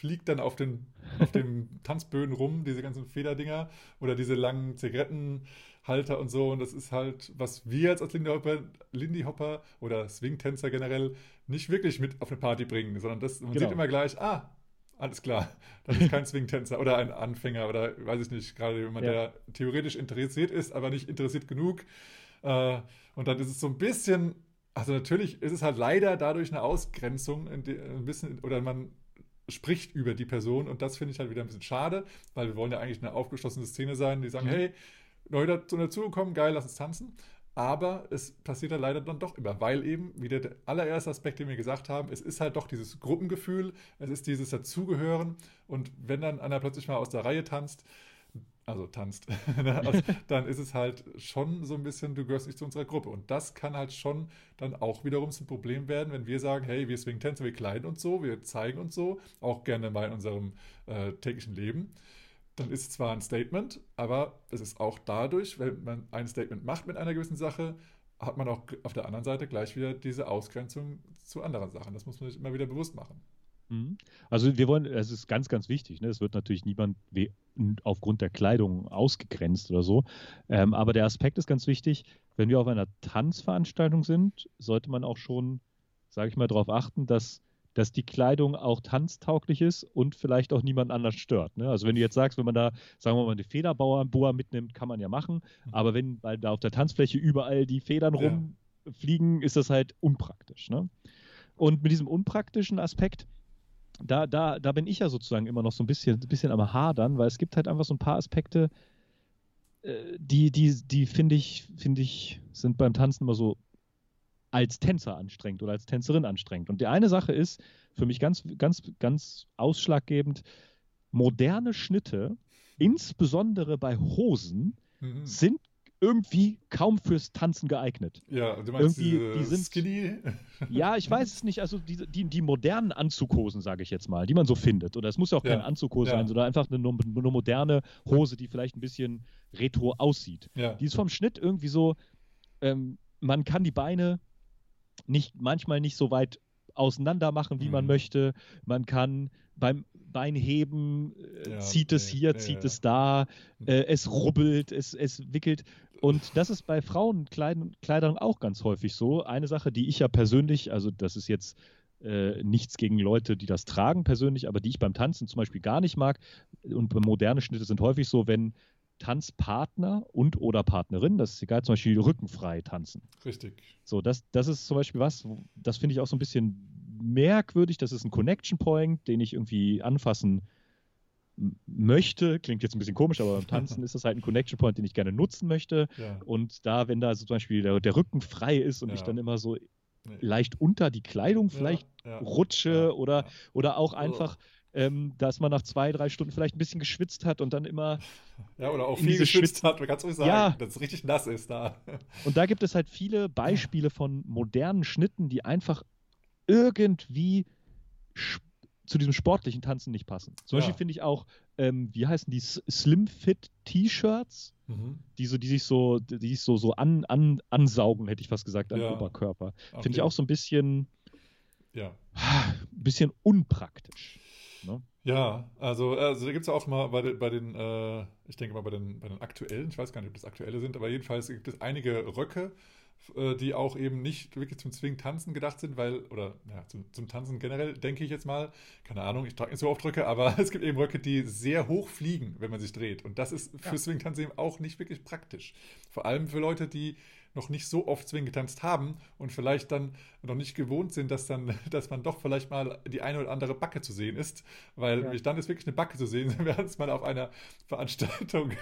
B: fliegt dann auf den, auf den Tanzböden rum, diese ganzen Federdinger oder diese langen Zigaretten. Halter und so. Und das ist halt, was wir jetzt als Lindy Hopper, Lindy Hopper oder Swing-Tänzer generell nicht wirklich mit auf eine Party bringen, sondern das, man genau. sieht immer gleich, ah, alles klar, das ist kein Swing-Tänzer oder ein Anfänger oder weiß ich nicht, gerade jemand, ja. der theoretisch interessiert ist, aber nicht interessiert genug. Äh, und dann ist es so ein bisschen, also natürlich ist es halt leider dadurch eine Ausgrenzung, ein bisschen, oder man spricht über die Person und das finde ich halt wieder ein bisschen schade, weil wir wollen ja eigentlich eine aufgeschlossene Szene sein, die sagen, mhm. hey, neu dazugekommen, geil, lass uns tanzen. Aber es passiert ja leider dann doch immer, weil eben, wieder der allererste Aspekt, den wir gesagt haben, es ist halt doch dieses Gruppengefühl, es ist dieses Dazugehören. Und wenn dann einer plötzlich mal aus der Reihe tanzt, also tanzt, ne, also dann ist es halt schon so ein bisschen, du gehörst nicht zu unserer Gruppe. Und das kann halt schon dann auch wiederum zum Problem werden, wenn wir sagen, hey, wir swingen Tänze, wir kleiden uns so, wir zeigen uns so, auch gerne mal in unserem äh, täglichen Leben dann ist es zwar ein Statement, aber es ist auch dadurch, wenn man ein Statement macht mit einer gewissen Sache, hat man auch auf der anderen Seite gleich wieder diese Ausgrenzung zu anderen Sachen. Das muss man sich immer wieder bewusst machen.
A: Mhm. Also wir wollen, es ist ganz, ganz wichtig, ne? es wird natürlich niemand aufgrund der Kleidung ausgegrenzt oder so, ähm, aber der Aspekt ist ganz wichtig, wenn wir auf einer Tanzveranstaltung sind, sollte man auch schon, sage ich mal, darauf achten, dass dass die Kleidung auch tanztauglich ist und vielleicht auch niemand anders stört. Ne? Also wenn du jetzt sagst, wenn man da, sagen wir mal, eine Federboa mitnimmt, kann man ja machen, mhm. aber wenn weil da auf der Tanzfläche überall die Federn rumfliegen, ist das halt unpraktisch. Ne? Und mit diesem unpraktischen Aspekt, da, da, da bin ich ja sozusagen immer noch so ein bisschen, ein bisschen am Hadern, weil es gibt halt einfach so ein paar Aspekte, äh, die, die, die finde ich, finde ich, sind beim Tanzen immer so als Tänzer anstrengend oder als Tänzerin anstrengend. Und die eine Sache ist für mich ganz, ganz, ganz ausschlaggebend, moderne Schnitte, insbesondere bei Hosen, mhm. sind irgendwie kaum fürs Tanzen geeignet.
B: Ja, du meinst
A: irgendwie, die sind skinny? Ja, ich weiß es nicht. Also die, die, die modernen Anzughosen, sage ich jetzt mal, die man so findet. Oder es muss ja auch ja. kein Anzughose ja. sein, sondern einfach eine, eine, moderne Hose, die vielleicht ein bisschen retro aussieht.
B: Ja.
A: Die ist vom Schnitt irgendwie so, ähm, man kann die Beine nicht, manchmal nicht so weit auseinander machen, wie mhm. man möchte. Man kann beim Beinheben äh, ja, zieht es hier, ja, zieht ja. es da, äh, es rubbelt, es, es wickelt. Und das ist bei Frauenkleidern auch ganz häufig so. Eine Sache, die ich ja persönlich, also das ist jetzt äh, nichts gegen Leute, die das tragen persönlich, aber die ich beim Tanzen zum Beispiel gar nicht mag. Und moderne Schnitte sind häufig so, wenn Tanzpartner und oder Partnerin, das ist egal, zum Beispiel rückenfrei tanzen.
B: Richtig.
A: So, das, das ist zum Beispiel was, das finde ich auch so ein bisschen merkwürdig. Das ist ein Connection Point, den ich irgendwie anfassen möchte. Klingt jetzt ein bisschen komisch, aber beim Tanzen ist das halt ein Connection Point, den ich gerne nutzen möchte.
B: Ja.
A: Und da, wenn da so zum Beispiel der, der Rücken frei ist und ja. ich dann immer so leicht unter die Kleidung vielleicht ja, rutsche oder, oder auch einfach ähm, dass man nach zwei, drei Stunden vielleicht ein bisschen geschwitzt hat und dann immer.
B: Ja, oder auch viel geschwitzt Schwitz hat, man kann es ruhig sagen, ja. dass es richtig nass ist da.
A: Und da gibt es halt viele Beispiele von modernen Schnitten, die einfach irgendwie zu diesem sportlichen Tanzen nicht passen. Zum ja. Beispiel finde ich auch, ähm, wie heißen die Slim Fit T-Shirts, mhm. die, so, die sich so, die sich so, so an, an, ansaugen, hätte ich fast gesagt, am ja. Oberkörper. Finde ich auch so ein bisschen,
B: ja.
A: bisschen unpraktisch. Ne?
B: Ja, also, also da gibt es ja auch mal bei, bei den, äh, ich denke mal bei den, bei den aktuellen, ich weiß gar nicht, ob das aktuelle sind, aber jedenfalls gibt es einige Röcke, äh, die auch eben nicht wirklich zum Zwingen Tanzen gedacht sind, weil, oder ja, zum, zum Tanzen generell, denke ich jetzt mal, keine Ahnung, ich trage nicht so oft Röcke, aber es gibt eben Röcke, die sehr hoch fliegen, wenn man sich dreht. Und das ist für ja. Swing Tanzen eben auch nicht wirklich praktisch. Vor allem für Leute, die noch nicht so oft Swing getanzt haben und vielleicht dann noch nicht gewohnt sind, dass dann, dass man doch vielleicht mal die eine oder andere Backe zu sehen ist, weil ja. dann ist wirklich eine Backe zu sehen. Wir hatten es mal auf einer Veranstaltung,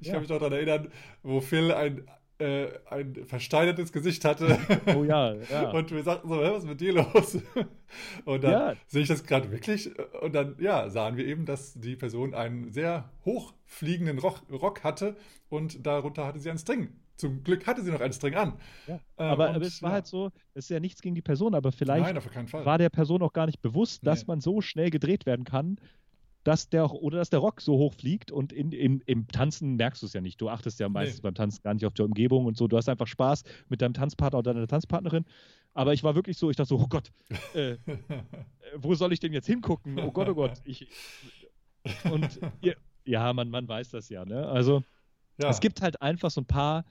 B: ich ja. kann mich noch daran erinnern, wo Phil ein äh, ein versteinertes Gesicht hatte.
A: Oh ja, ja.
B: Und wir sagten so, was ist mit dir los? Und dann
A: Ja.
B: sehe ich das gerade wirklich. Und dann, ja, sahen wir eben, dass die Person einen sehr hochfliegenden Rock, Rock hatte und darunter hatte sie einen String. Zum Glück hatte sie noch einen String an.
A: Ja.
B: Äh,
A: aber,
B: und,
A: aber es war
B: ja.
A: halt so, es ist ja nichts gegen die Person, aber vielleicht
B: Nein,
A: war der Person auch gar nicht bewusst, dass
B: Nee.
A: man so schnell gedreht werden kann, dass der oder dass der Rock so hoch fliegt und in, im, im Tanzen merkst du es ja nicht. Du achtest ja meistens
B: Nee.
A: beim Tanzen gar nicht auf die Umgebung und so. Du hast einfach Spaß mit deinem Tanzpartner oder deiner Tanzpartnerin. Aber ich war wirklich so, ich dachte so, oh Gott, äh, äh, wo soll ich denn jetzt hingucken? Oh Gott, oh Gott. Ich, und ja, man, man weiß das ja. Ne? Also
B: ja.
A: es gibt halt einfach so ein paar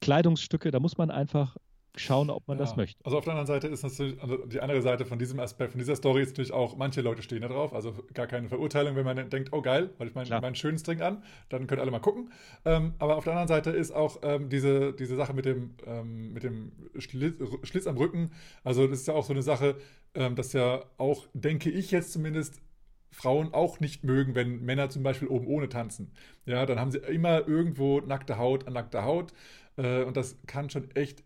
A: Kleidungsstücke, da muss man einfach schauen, ob man
B: Ja.
A: das möchte.
B: Also auf der anderen Seite ist natürlich, also die andere Seite von diesem Aspekt, von dieser Story ist natürlich auch, manche Leute stehen da drauf, also gar keine Verurteilung, wenn man denkt, oh geil, weil ich meinen
A: Klar.
B: meinen schönen String an, dann können alle mal gucken. Ähm, aber auf der anderen Seite ist auch ähm, diese, diese Sache mit dem, ähm, mit dem Schlitz, Schlitz am Rücken, also das ist ja auch so eine Sache, ähm, dass ja auch, denke ich jetzt zumindest, Frauen auch nicht mögen, wenn Männer zum Beispiel oben ohne tanzen. Ja, dann haben sie immer irgendwo nackte Haut an nackter Haut. Äh, und das kann schon echt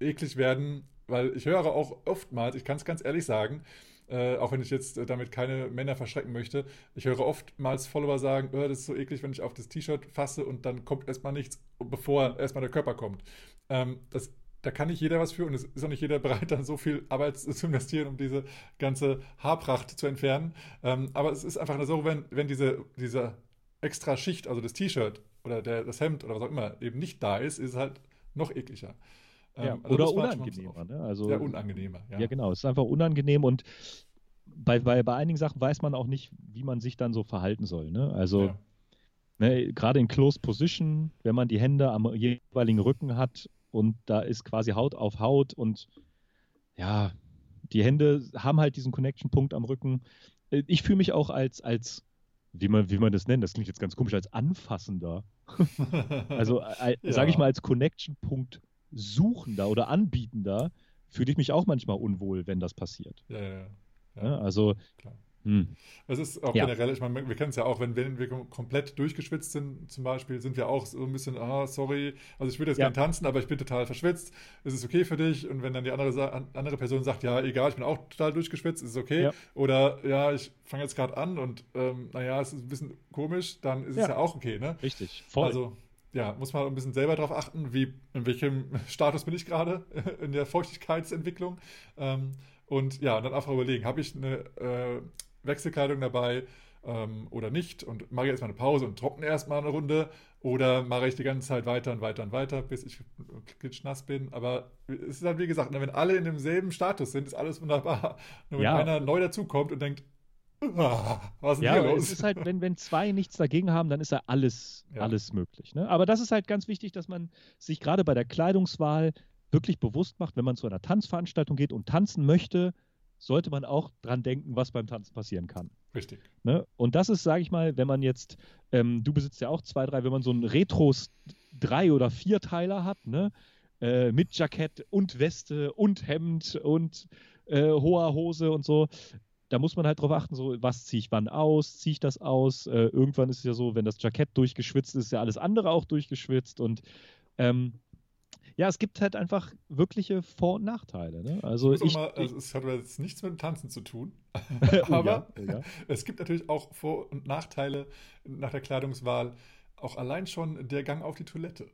B: eklig werden, weil ich höre auch oftmals, ich kann es ganz ehrlich sagen, äh, auch wenn ich jetzt äh, damit keine Männer verschrecken möchte, ich höre oftmals Follower sagen, oh, das ist so eklig, wenn ich auf das T-Shirt fasse und dann kommt erstmal nichts, bevor erstmal der Körper kommt. Ähm, das, da kann nicht jeder was für und es ist auch nicht jeder bereit, dann so viel Arbeit zu investieren, um diese ganze Haarpracht zu entfernen. Ähm, aber es ist einfach so, wenn, wenn diese, diese extra Schicht, also das T-Shirt oder der, das Hemd oder was auch immer, eben nicht da ist, ist es halt noch ekliger.
A: Ja,
B: Ähm, also
A: oder unangenehmer. Ne? Also,
B: Ja, unangenehmer. Ja.
A: Ja, genau. Es ist einfach unangenehm und bei, bei, bei einigen Sachen weiß man auch nicht, wie man sich dann so verhalten soll. Ne? Also
B: Ja.
A: ne, gerade in Closed Position, wenn man die Hände am jeweiligen Rücken hat und da ist quasi Haut auf Haut und ja, die Hände haben halt diesen Connection-Punkt am Rücken. Äh, Ich fühle mich auch als, als wie man, wie man das nennt, das klingt jetzt ganz komisch, als Anfassender. Also, äh,
B: Ja.
A: sage ich mal, als Connection-Punkt Suchender oder Anbietender fühle ich mich auch manchmal unwohl, wenn das passiert.
B: ja, ja, ja. ja.
A: Ne? Also,
B: klar.
A: Hm,
B: Es ist auch
A: Ja.
B: generell, ich meine, wir kennen es ja auch, wenn, wenn wir kom- komplett durchgeschwitzt sind, zum Beispiel, sind wir auch so ein bisschen, ah, sorry, also ich würde jetzt
A: Ja.
B: gerne tanzen, aber ich bin total verschwitzt. Ist es okay für dich? Und wenn dann die andere, andere Person sagt, ja, egal, ich bin auch total durchgeschwitzt, ist es okay?
A: Ja.
B: Oder ja, ich fange jetzt gerade an und ähm, naja, es ist ein bisschen komisch, dann ist es
A: Ja.
B: ja auch okay, ne?
A: richtig, voll.
B: Also, ja, muss man ein bisschen selber darauf achten, wie, in welchem Status bin ich gerade in der Feuchtigkeitsentwicklung. Ähm, und ja, dann einfach überlegen, habe ich eine äh, Wechselkleidung dabei ähm, oder nicht? Und mache ich erstmal eine Pause und trockne erstmal eine Runde oder mache ich die ganze Zeit weiter und weiter und weiter, bis ich klitschnass bin. Aber es ist halt wie gesagt, wenn alle in demselben Status sind, ist alles wunderbar. Nur wenn
A: Ja.
B: einer neu dazukommt und denkt, "Ah, was ist
A: ja,
B: hier los?
A: es ist halt, wenn, wenn zwei nichts dagegen haben, dann ist ja alles,
B: Ja.
A: alles möglich. Ne? Aber das ist halt ganz wichtig, dass man sich gerade bei der Kleidungswahl wirklich bewusst macht, wenn man zu einer Tanzveranstaltung geht und tanzen möchte, sollte man auch dran denken, was beim Tanzen passieren kann.
B: Richtig.
A: Ne? Und das ist, sage ich mal, wenn man jetzt, ähm, du besitzt ja auch zwei, drei, wenn man so einen Retros drei oder vier Teiler hat, ne? Äh, mit Jackett und Weste und Hemd und äh, hoher Hose und so, da muss man halt drauf achten, so was ziehe ich wann aus, ziehe ich das aus. Äh, irgendwann ist es ja so, wenn das Jackett durchgeschwitzt ist, ist ja alles andere auch durchgeschwitzt und ähm, ja, es gibt halt einfach wirkliche Vor- und Nachteile. Ne? Also ich,
B: mal, also es hat jetzt nichts mit dem Tanzen zu tun,
A: oh,
B: aber
A: ja, oh, ja.
B: es gibt natürlich auch Vor- und Nachteile nach der Kleidungswahl. Auch allein schon der Gang auf die Toilette.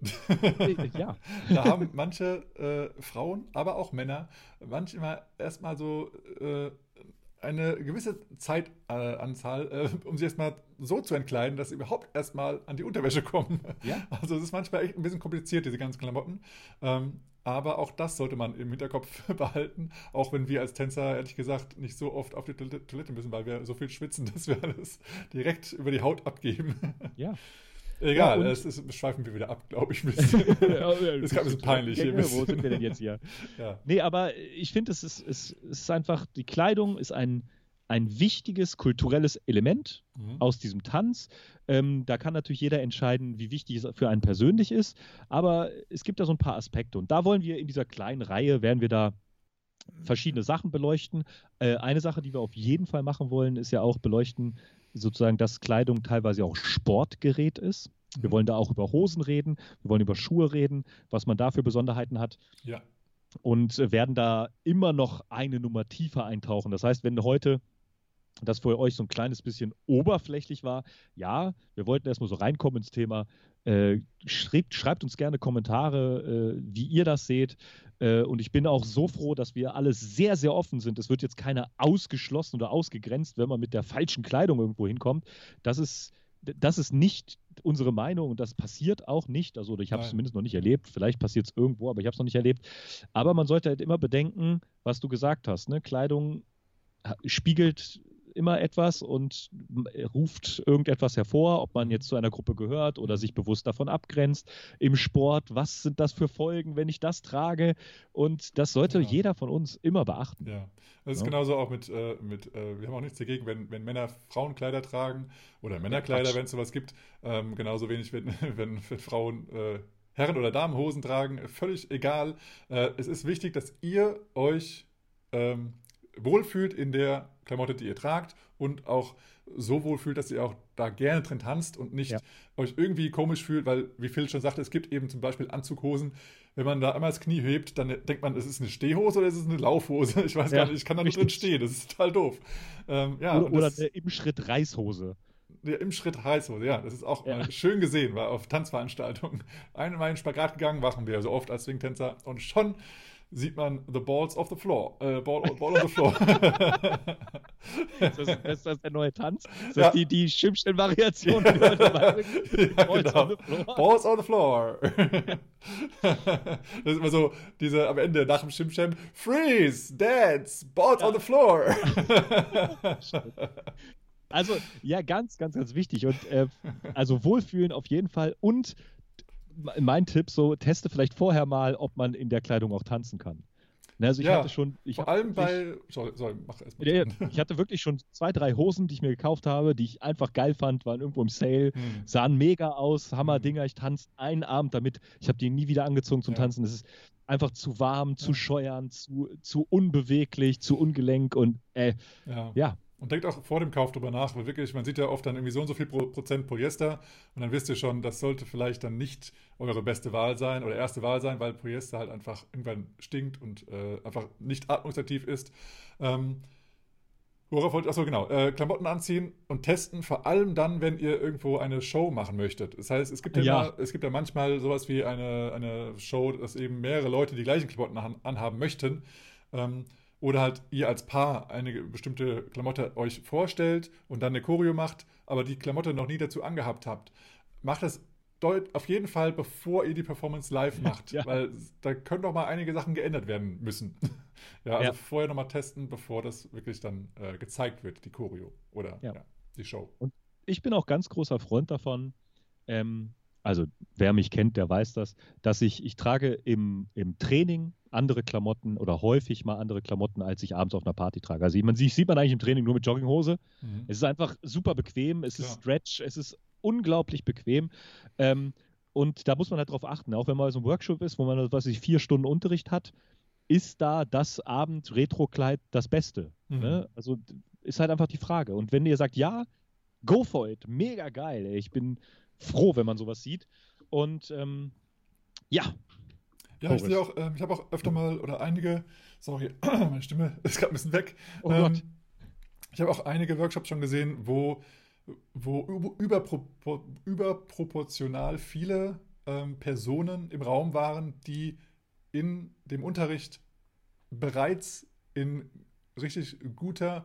A: Ja.
B: da haben manche äh, Frauen, aber auch Männer manchmal erstmal so äh, eine gewisse Zeitanzahl, äh, um sich erstmal so zu entkleiden, dass sie überhaupt erstmal an die Unterwäsche kommen.
A: Ja.
B: Also es ist manchmal echt ein bisschen kompliziert, diese ganzen Klamotten. Ähm, aber auch das sollte man im Hinterkopf behalten, auch wenn wir als Tänzer ehrlich gesagt nicht so oft auf die Toilette Toilette müssen, weil wir so viel schwitzen, dass wir alles direkt über die Haut abgeben.
A: Ja.
B: Egal,
A: Ja,
B: es ist, schweifen wir wieder ab, glaube ich. ein bisschen. ist gerade ein bisschen peinlich hier. ein
A: Wo sind wir denn jetzt hier?
B: Ja.
A: Nee, aber ich finde, es ist, es ist einfach, die Kleidung ist ein, ein wichtiges kulturelles Element
B: Mhm.
A: aus diesem Tanz. Ähm, da kann natürlich jeder entscheiden, wie wichtig es für einen persönlich ist. Aber es gibt da so ein paar Aspekte. Und da wollen wir in dieser kleinen Reihe, werden wir da verschiedene Sachen beleuchten. Äh, eine Sache, die wir auf jeden Fall machen wollen, ist ja auch beleuchten, sozusagen, dass Kleidung teilweise auch Sportgerät ist. Wir wollen da auch über Hosen reden, wir wollen über Schuhe reden, was man da für Besonderheiten hat.
B: Ja.
A: Und werden da immer noch eine Nummer tiefer eintauchen. Das heißt, wenn heute das für euch so ein kleines bisschen oberflächlich war, ja, wir wollten erstmal so reinkommen ins Thema. Äh, schreibt, schreibt, uns gerne Kommentare, äh, wie ihr das seht. Äh, und ich bin auch so froh, dass wir alle sehr, sehr offen sind. Es wird jetzt keiner ausgeschlossen oder ausgegrenzt, wenn man mit der falschen Kleidung irgendwo hinkommt. Das ist, das ist nicht unsere Meinung und das passiert auch nicht. Also ich habe es zumindest noch nicht erlebt. Vielleicht passiert es irgendwo, aber ich habe es noch nicht erlebt. Aber man sollte halt immer bedenken, was du gesagt hast. Ne? Kleidung spiegelt immer etwas und ruft irgendetwas hervor, ob man jetzt zu einer Gruppe gehört oder sich bewusst davon abgrenzt. Im Sport, was sind das für Folgen, wenn ich das trage? Und das sollte ja. jeder von uns immer beachten.
B: Ja, das ist ja. genauso auch mit, äh, mit äh, wir haben auch nichts dagegen, wenn, wenn Männer Frauenkleider tragen oder Männerkleider, wenn es sowas gibt. Ähm, genauso wenig, wenn, wenn, wenn Frauen äh, Herren- oder Damenhosen tragen, völlig egal. Äh, es ist wichtig, dass ihr euch ähm, wohlfühlt in der Klamotte, die ihr tragt und auch so wohlfühlt, dass ihr auch da gerne drin tanzt und nicht ja. euch irgendwie komisch fühlt, weil, wie Phil schon sagte, es gibt eben zum Beispiel Anzughosen. Wenn man da einmal das Knie hebt, dann denkt man, es ist eine Stehhose oder es ist eine Laufhose. Ich weiß ja, gar nicht, ich kann da nicht drin stehen. Das ist total doof.
A: Ähm, ja, oder, oder eine im Schritt Reißhose.
B: Ja, im Schritt Reißhose, ja, das ist auch ja. schön gesehen, weil auf Tanzveranstaltungen einmal in Spagat gegangen, machen wir so oft als Swingtänzer und schon sieht man The Balls of the Floor. Äh, Ball, Ball on the Floor.
A: ist, das, ist das der neue Tanz? Ist das ja. die, die Schimpfstellen-Variation? ja, Balls,
B: genau. on the Floor. Balls on the Floor. das ist immer so, diese am Ende nach dem Schimpfstellen, Freeze, Dance, Balls ja. on the Floor.
A: also, ja, ganz, ganz, ganz wichtig. Und äh, also Wohlfühlen auf jeden Fall und mein Tipp so, teste vielleicht vorher mal, ob man in der Kleidung auch tanzen kann. Ne, also ich ja, hatte schon. Ich
B: vor allem bei. Sorry, sorry mach
A: erst mal. ich hatte wirklich schon zwei, drei Hosen, die ich mir gekauft habe, die ich einfach geil fand, waren irgendwo im Sale, hm. sahen mega aus, Hammer-Dinger. Hm. Ich tanze einen Abend damit. Ich habe die nie wieder angezogen zum ja. Tanzen. Es ist einfach zu warm, zu scheuern, zu, zu unbeweglich, zu ungelenk und äh, ja. ja.
B: Und denkt auch vor dem Kauf drüber nach, weil wirklich, man sieht ja oft dann irgendwie so und so viel Prozent Polyester und dann wisst ihr schon, das sollte vielleicht dann nicht eure beste Wahl sein oder erste Wahl sein, weil Polyester halt einfach irgendwann stinkt und äh, einfach nicht atmungsaktiv ist. Ähm, worauf wollte ich, achso genau, äh, Klamotten anziehen und testen, vor allem dann, wenn ihr irgendwo eine Show machen möchtet. Das heißt, es gibt ja, ja. Mal, es gibt ja manchmal sowas wie eine, eine Show, dass eben mehrere Leute die gleichen Klamotten anhaben möchten. Ähm, oder halt ihr als Paar eine bestimmte Klamotte euch vorstellt und dann eine Choreo macht, aber die Klamotte noch nie dazu angehabt habt. Macht das auf jeden Fall, bevor ihr die Performance live macht, ja. weil da können noch mal einige Sachen geändert werden müssen. ja, also ja. vorher noch mal testen, bevor das wirklich dann äh, gezeigt wird, die Choreo oder ja. die Show.
A: Und ich bin auch ganz großer Freund davon, ähm, also wer mich kennt, der weiß das, dass ich, ich trage im, im Training andere Klamotten oder häufig mal andere Klamotten, als ich abends auf einer Party trage. Also man sieht, sieht man eigentlich im Training nur mit Jogginghose. Mhm. Es ist einfach super bequem, es Klar. ist Stretch, es ist unglaublich bequem. Ähm, und da muss man halt drauf achten, auch wenn man so ein Workshop ist, wo man, was ich, vier Stunden Unterricht hat, ist da das Abend-Retro-Kleid das Beste? Mhm. Ne? Also ist halt einfach die Frage. Und wenn ihr sagt, ja, go for it, mega geil, ey. ich bin froh, wenn man sowas sieht. Und ähm, ja.
B: Ja, ich sehe auch, äh, ich habe auch öfter mal oder einige, sorry, meine Stimme ist gerade ein bisschen weg. Oh ähm, Gott. Ich habe auch einige Workshops schon gesehen, wo, wo überpro überproportional viele ähm, Personen im Raum waren, die in dem Unterricht bereits in richtig guter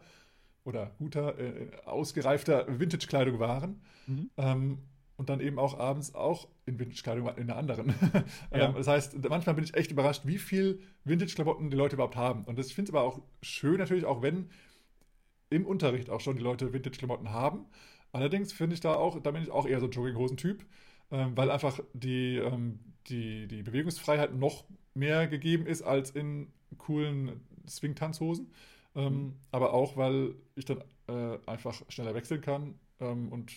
B: oder guter, äh, ausgereifter Vintage-Kleidung waren. Mhm. Ähm, und dann eben auch abends auch in Vintage-Kleidung in einer anderen. Ja. Ähm, das heißt, manchmal bin ich echt überrascht, wie viel Vintage-Klamotten die Leute überhaupt haben. Und das, ich finde es aber auch schön natürlich, auch wenn im Unterricht auch schon die Leute Vintage-Klamotten haben. Allerdings finde ich da auch, da bin ich auch eher so ein Jogginghosen-Typ, ähm, weil einfach die, ähm, die, die Bewegungsfreiheit noch mehr gegeben ist als in coolen Swing-Tanzhosen. Mhm. Aber auch, weil ich dann äh, einfach schneller wechseln kann und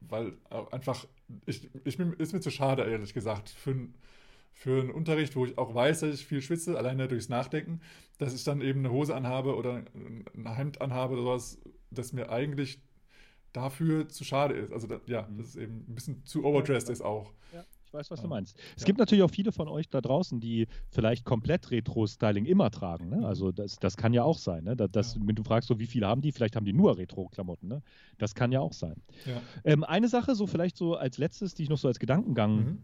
B: weil einfach, ich, ich bin, ist mir zu schade, ehrlich gesagt, für, für einen Unterricht, wo ich auch weiß, dass ich viel schwitze, alleine durchs Nachdenken, dass ich dann eben eine Hose anhabe oder ein Hemd anhabe oder sowas, das mir eigentlich dafür zu schade ist. Also ja, mhm. dass es eben ein bisschen zu overdressed ist auch.
A: Ja. Ich weiß, was du meinst. Es ja. gibt natürlich auch viele von euch da draußen, die vielleicht komplett Retro-Styling immer tragen. Ne? Mhm. Also das, das kann ja auch sein. Ne? Das, das, ja. Wenn du fragst, so wie viele haben die, vielleicht haben die nur Retro-Klamotten. Ne? Das kann ja auch sein. Ja. Ähm, eine Sache, so vielleicht so als letztes, die ich noch so als Gedankengang mhm.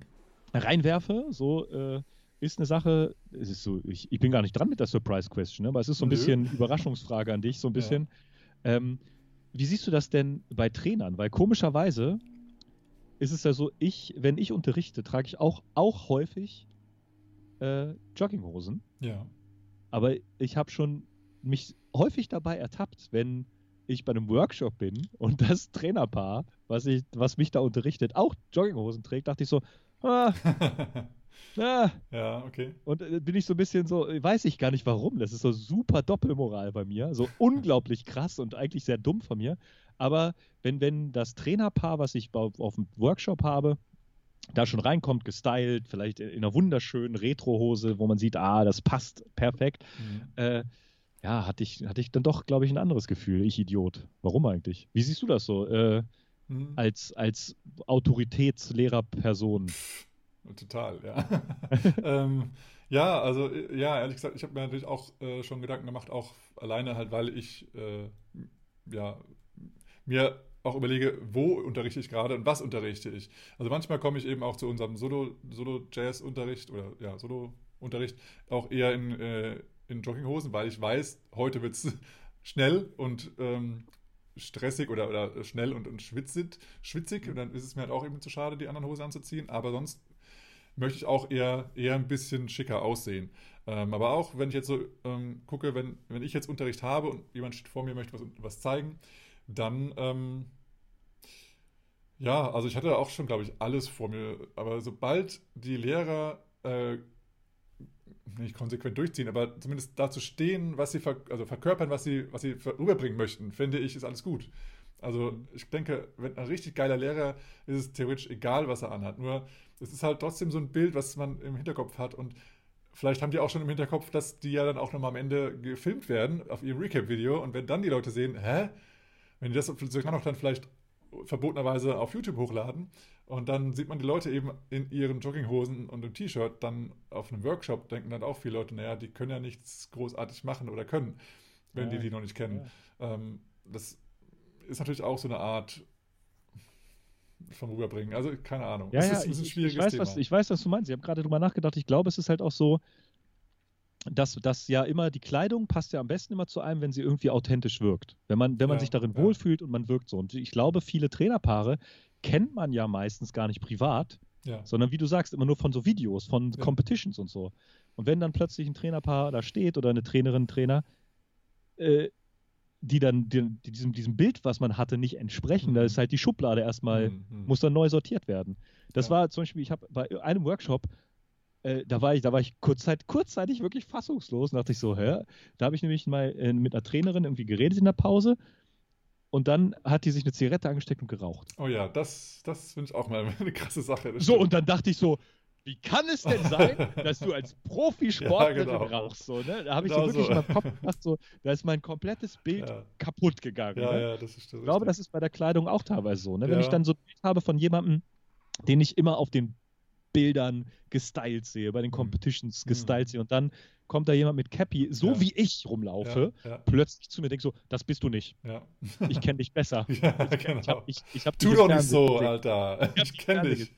A: reinwerfe, so äh, ist eine Sache, es ist so, ich, ich, bin gar nicht dran mit der Surprise Question, ne? aber es ist so ein Nö. bisschen Überraschungsfrage an dich, so ein bisschen. Ähm, wie siehst du das denn bei Trainern? Weil komischerweise ist es ja so, ich, wenn ich unterrichte, trage ich auch, auch häufig äh, Jogginghosen.
B: Ja.
A: Aber ich habe schon mich häufig dabei ertappt, wenn ich bei einem Workshop bin und das Trainerpaar, was, ich, was mich da unterrichtet, auch Jogginghosen trägt, dachte ich so, ah,
B: ah. Ja, okay.
A: Und äh, bin ich so ein bisschen so, weiß ich gar nicht warum. Das ist so super Doppelmoral bei mir. So unglaublich krass und eigentlich sehr dumm von mir. Aber wenn, wenn das Trainerpaar, was ich auf, auf dem Workshop habe, da schon reinkommt, gestylt, vielleicht in einer wunderschönen Retro-Hose, wo man sieht, ah, das passt perfekt. Mhm. Äh, ja, hatte ich, hatte ich dann doch, glaube ich, ein anderes Gefühl. Ich Idiot. Warum eigentlich? Wie siehst du das so? Äh, mhm. Als, als Autoritätslehrerperson?
B: Total, ja. ähm, ja, also, ja, ehrlich gesagt, ich habe mir natürlich auch äh, schon Gedanken gemacht, auch alleine halt, weil ich äh, ja mir auch überlege, wo unterrichte ich gerade und was unterrichte ich. Also manchmal komme ich eben auch zu unserem Solo-Jazz-Unterricht Solo oder ja, Solo-Unterricht auch eher in, äh, in Jogginghosen, weil ich weiß, heute wird es schnell und ähm, stressig oder, oder schnell und, und schwitzig, schwitzig und dann ist es mir halt auch eben zu schade, die anderen Hosen anzuziehen, aber sonst möchte ich auch eher, eher ein bisschen schicker aussehen. Ähm, aber auch, wenn ich jetzt so ähm, gucke, wenn, wenn ich jetzt Unterricht habe und jemand steht vor mir, möchte was, was zeigen, dann, ähm, ja, also ich hatte auch schon, glaube ich, alles vor mir. Aber sobald die Lehrer äh, nicht konsequent durchziehen, aber zumindest dazu stehen, was sie ver also verkörpern, was sie, was sie rüberbringen möchten, finde ich, ist alles gut. Also ich denke, wenn ein richtig geiler Lehrer ist es theoretisch egal, was er anhat. Nur es ist halt trotzdem so ein Bild, was man im Hinterkopf hat. Und vielleicht haben die auch schon im Hinterkopf, dass die ja dann auch nochmal am Ende gefilmt werden auf ihrem Recap-Video. Und wenn dann die Leute sehen, hä? Wenn die das sogar noch dann vielleicht verbotenerweise auf YouTube hochladen und dann sieht man die Leute eben in ihren Jogginghosen und im T-Shirt dann auf einem Workshop, denken dann auch viele Leute, naja, die können ja nichts großartig machen oder können, wenn ja, die die noch nicht kennen. Ja. Ähm, das ist natürlich auch so eine Art vom Rüberbringen. Also keine Ahnung.
A: Ja, das ja, ist ein ich, ich, weiß, Thema. Was, ich weiß, was du meinst. Ich habe gerade drüber nachgedacht. Ich glaube, es ist halt auch so, dass, dass ja immer die Kleidung passt ja am besten immer zu einem, wenn sie irgendwie authentisch wirkt. Wenn man, wenn man ja, sich darin ja. wohlfühlt und man wirkt so. Und ich glaube, viele Trainerpaare kennt man ja meistens gar nicht privat, ja. sondern wie du sagst, immer nur von so Videos, von Competitions und so. Und wenn dann plötzlich ein Trainerpaar da steht oder eine Trainerin, Trainer, äh, die dann die, die diesem, diesem Bild, was man hatte, nicht entsprechen, mhm. da ist halt die Schublade erstmal, mhm. mhm. muss dann neu sortiert werden. Das war zum Beispiel, ich habe bei einem Workshop, äh, da war ich, da war ich kurzzeit, kurzzeitig wirklich fassungslos und dachte ich so, hä? Da habe ich nämlich mal äh, mit einer Trainerin irgendwie geredet in der Pause und dann hat die sich eine Zigarette angesteckt und geraucht.
B: Oh ja, das, das finde ich auch mal eine krasse Sache.
A: So, und dann dachte ich so, wie kann es denn sein, dass du als Profisportlerin ja, genau. rauchst? So, ne? Da habe ich genau so wirklich so. in meinem Kopf gedacht, so, da ist mein komplettes Bild ja. kaputt gegangen.
B: Ja,
A: ne?
B: ja, das ist,
A: ich glaube, das ist bei der Kleidung auch teilweise so. Ne? Wenn ich dann so ein Bild habe von jemandem, den ich immer auf den Bildern gestylt sehe, bei den mhm. Competitions mhm. gestylt sehe und dann kommt da jemand mit Cappy, so ja. wie ich rumlaufe, ja, ja. plötzlich zu mir denkt so, das bist du nicht. Ich kenne dich besser.
B: ich, genau. ich hab, ich, ich hab tu doch nicht so, gesehen. Alter. Ich, kenne dich.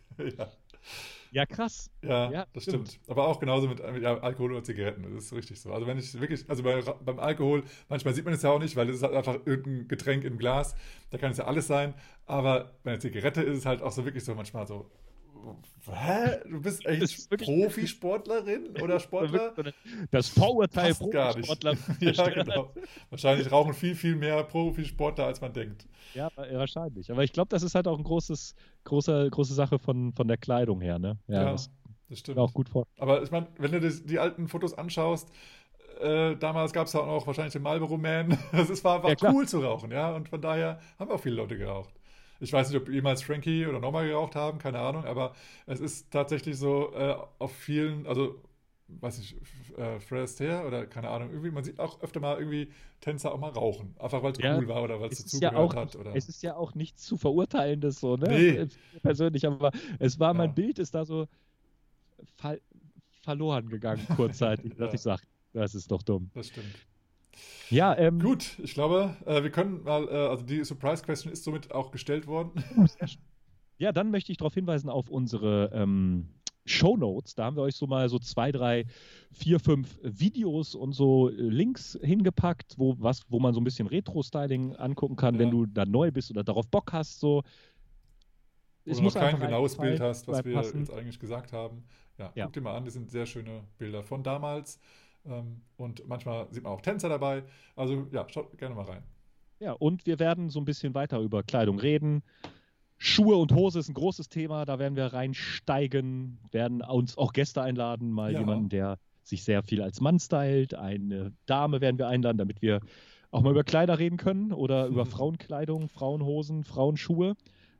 A: Ja. krass.
B: Ja, ja das stimmt. stimmt. Aber auch genauso mit, mit Alkohol oder Zigaretten. Das ist richtig so. Also wenn ich wirklich, also bei, beim Alkohol, manchmal sieht man es ja auch nicht, weil es ist halt einfach irgendein Getränk im Glas. Da kann es ja alles sein. Aber bei einer Zigarette ist es halt auch so wirklich so manchmal so, Hä? Du bist echt Profisportlerin oder Sportler?
A: Das Vorurteil Profisportler.
B: ja, genau. Wahrscheinlich rauchen viel, viel mehr Profisportler, als man denkt.
A: Ja, wahrscheinlich. Aber ich glaube, das ist halt auch eine großes, große, große Sache von, von der Kleidung her. Ne?
B: Ja, ja das, das stimmt.
A: Auch gut vor.
B: Aber ich meine, wenn du die, die alten Fotos anschaust, äh, damals gab es ja auch wahrscheinlich den Marlboro Man. Es war, war ja, cool zu rauchen, ja. Und von daher haben auch viele Leute geraucht. Ich weiß nicht, ob jemals Frankie oder nochmal geraucht haben, keine Ahnung, aber es ist tatsächlich so äh, auf vielen, also weiß ich, äh, Fred Astaire oder keine Ahnung, irgendwie, man sieht auch öfter mal irgendwie Tänzer auch mal rauchen. Einfach weil es ja, cool war oder weil es dazugehört
A: ja auch,
B: hat. Oder?
A: Es ist ja auch nichts zu verurteilendes so, ne?
B: Nee.
A: Persönlich, aber es war, ja. mein Bild ist da so ver verloren gegangen, kurzzeitig, dass ich sage, das ist doch dumm.
B: Das stimmt.
A: Ja, ähm,
B: Gut, ich glaube, äh, wir können mal, äh, also die Surprise Question ist somit auch gestellt worden.
A: Ja, dann möchte ich darauf hinweisen auf unsere ähm, Show Notes. Da haben wir euch so mal so zwei, drei, vier, fünf Videos und so äh, Links hingepackt, wo, was, wo man so ein bisschen Retro-Styling angucken kann, ja. wenn du da neu bist oder darauf Bock hast. So.
B: Es muss kein genaues Bild hast, was wir passen. jetzt eigentlich gesagt haben. Ja, ja, guck dir mal an, das sind sehr schöne Bilder von damals. Ähm, und manchmal sieht man auch Tänzer dabei. Also ja, schaut gerne mal rein.
A: Ja, und wir werden so ein bisschen weiter über Kleidung reden. Schuhe und Hose ist ein großes Thema, da werden wir reinsteigen, werden uns auch Gäste einladen, mal ja. jemanden, der sich sehr viel als Mann stylt, eine Dame werden wir einladen, damit wir auch mal über Kleider reden können oder über Frauenkleidung, Frauenhosen, Frauenschuhe.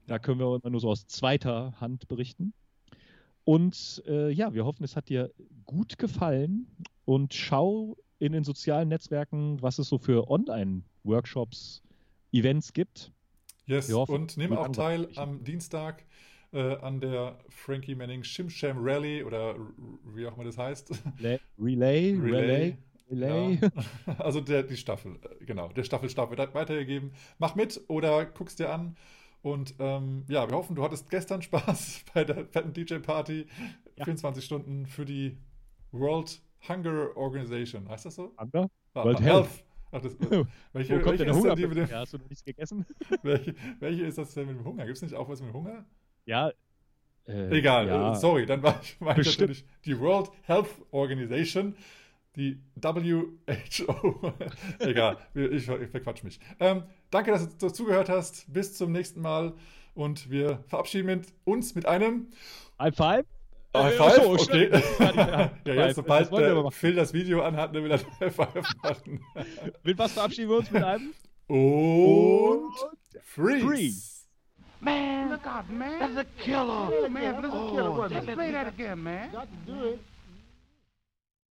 A: Da können wir immer nur so aus zweiter Hand berichten. Und äh, ja, wir hoffen, es hat dir gut gefallen und schau in den sozialen Netzwerken, was es so für Online-Workshops, Events gibt.
B: Yes, und nehme auch teil am Dienstag äh, an der Frankie Manning Shimsham Rally oder wie auch immer das heißt.
A: Relay, Relay, Relay.
B: Relay. Ja. Also der, die Staffel, äh, genau, der Staffelstab wird weitergegeben. Mach mit oder guck's dir an. Und ähm, ja, wir hoffen, du hattest gestern Spaß bei der fetten DJ-Party. Ja. 24 Stunden für die World Hunger Organization. Heißt das so?
A: Hunger?
B: World Health. Health. Ach, das,
A: welche, Wo kommt welche denn Hunger? Dem, ja, hast du noch nichts gegessen?
B: welche, welche ist das denn mit dem Hunger? Gibt es nicht auch was mit dem Hunger?
A: Ja.
B: Äh, Egal, ja. sorry, dann war ich meine natürlich die World Health Organization, die WHO. Egal, ich, ich verquatsch mich. Ähm, danke, dass du zugehört hast. Bis zum nächsten Mal und wir verabschieden uns mit einem
A: High Five.
B: High Five? So, okay. ja, jetzt, sobald das Phil das Video anhat, dann will er High Five machen.
A: mit was verabschieden wir uns mit einem?
B: Und, Freeze. Freeze.
C: Man, look out, man. That's a killer. Man, that's a killer. Oh, Let's play that again, man. Got to do it.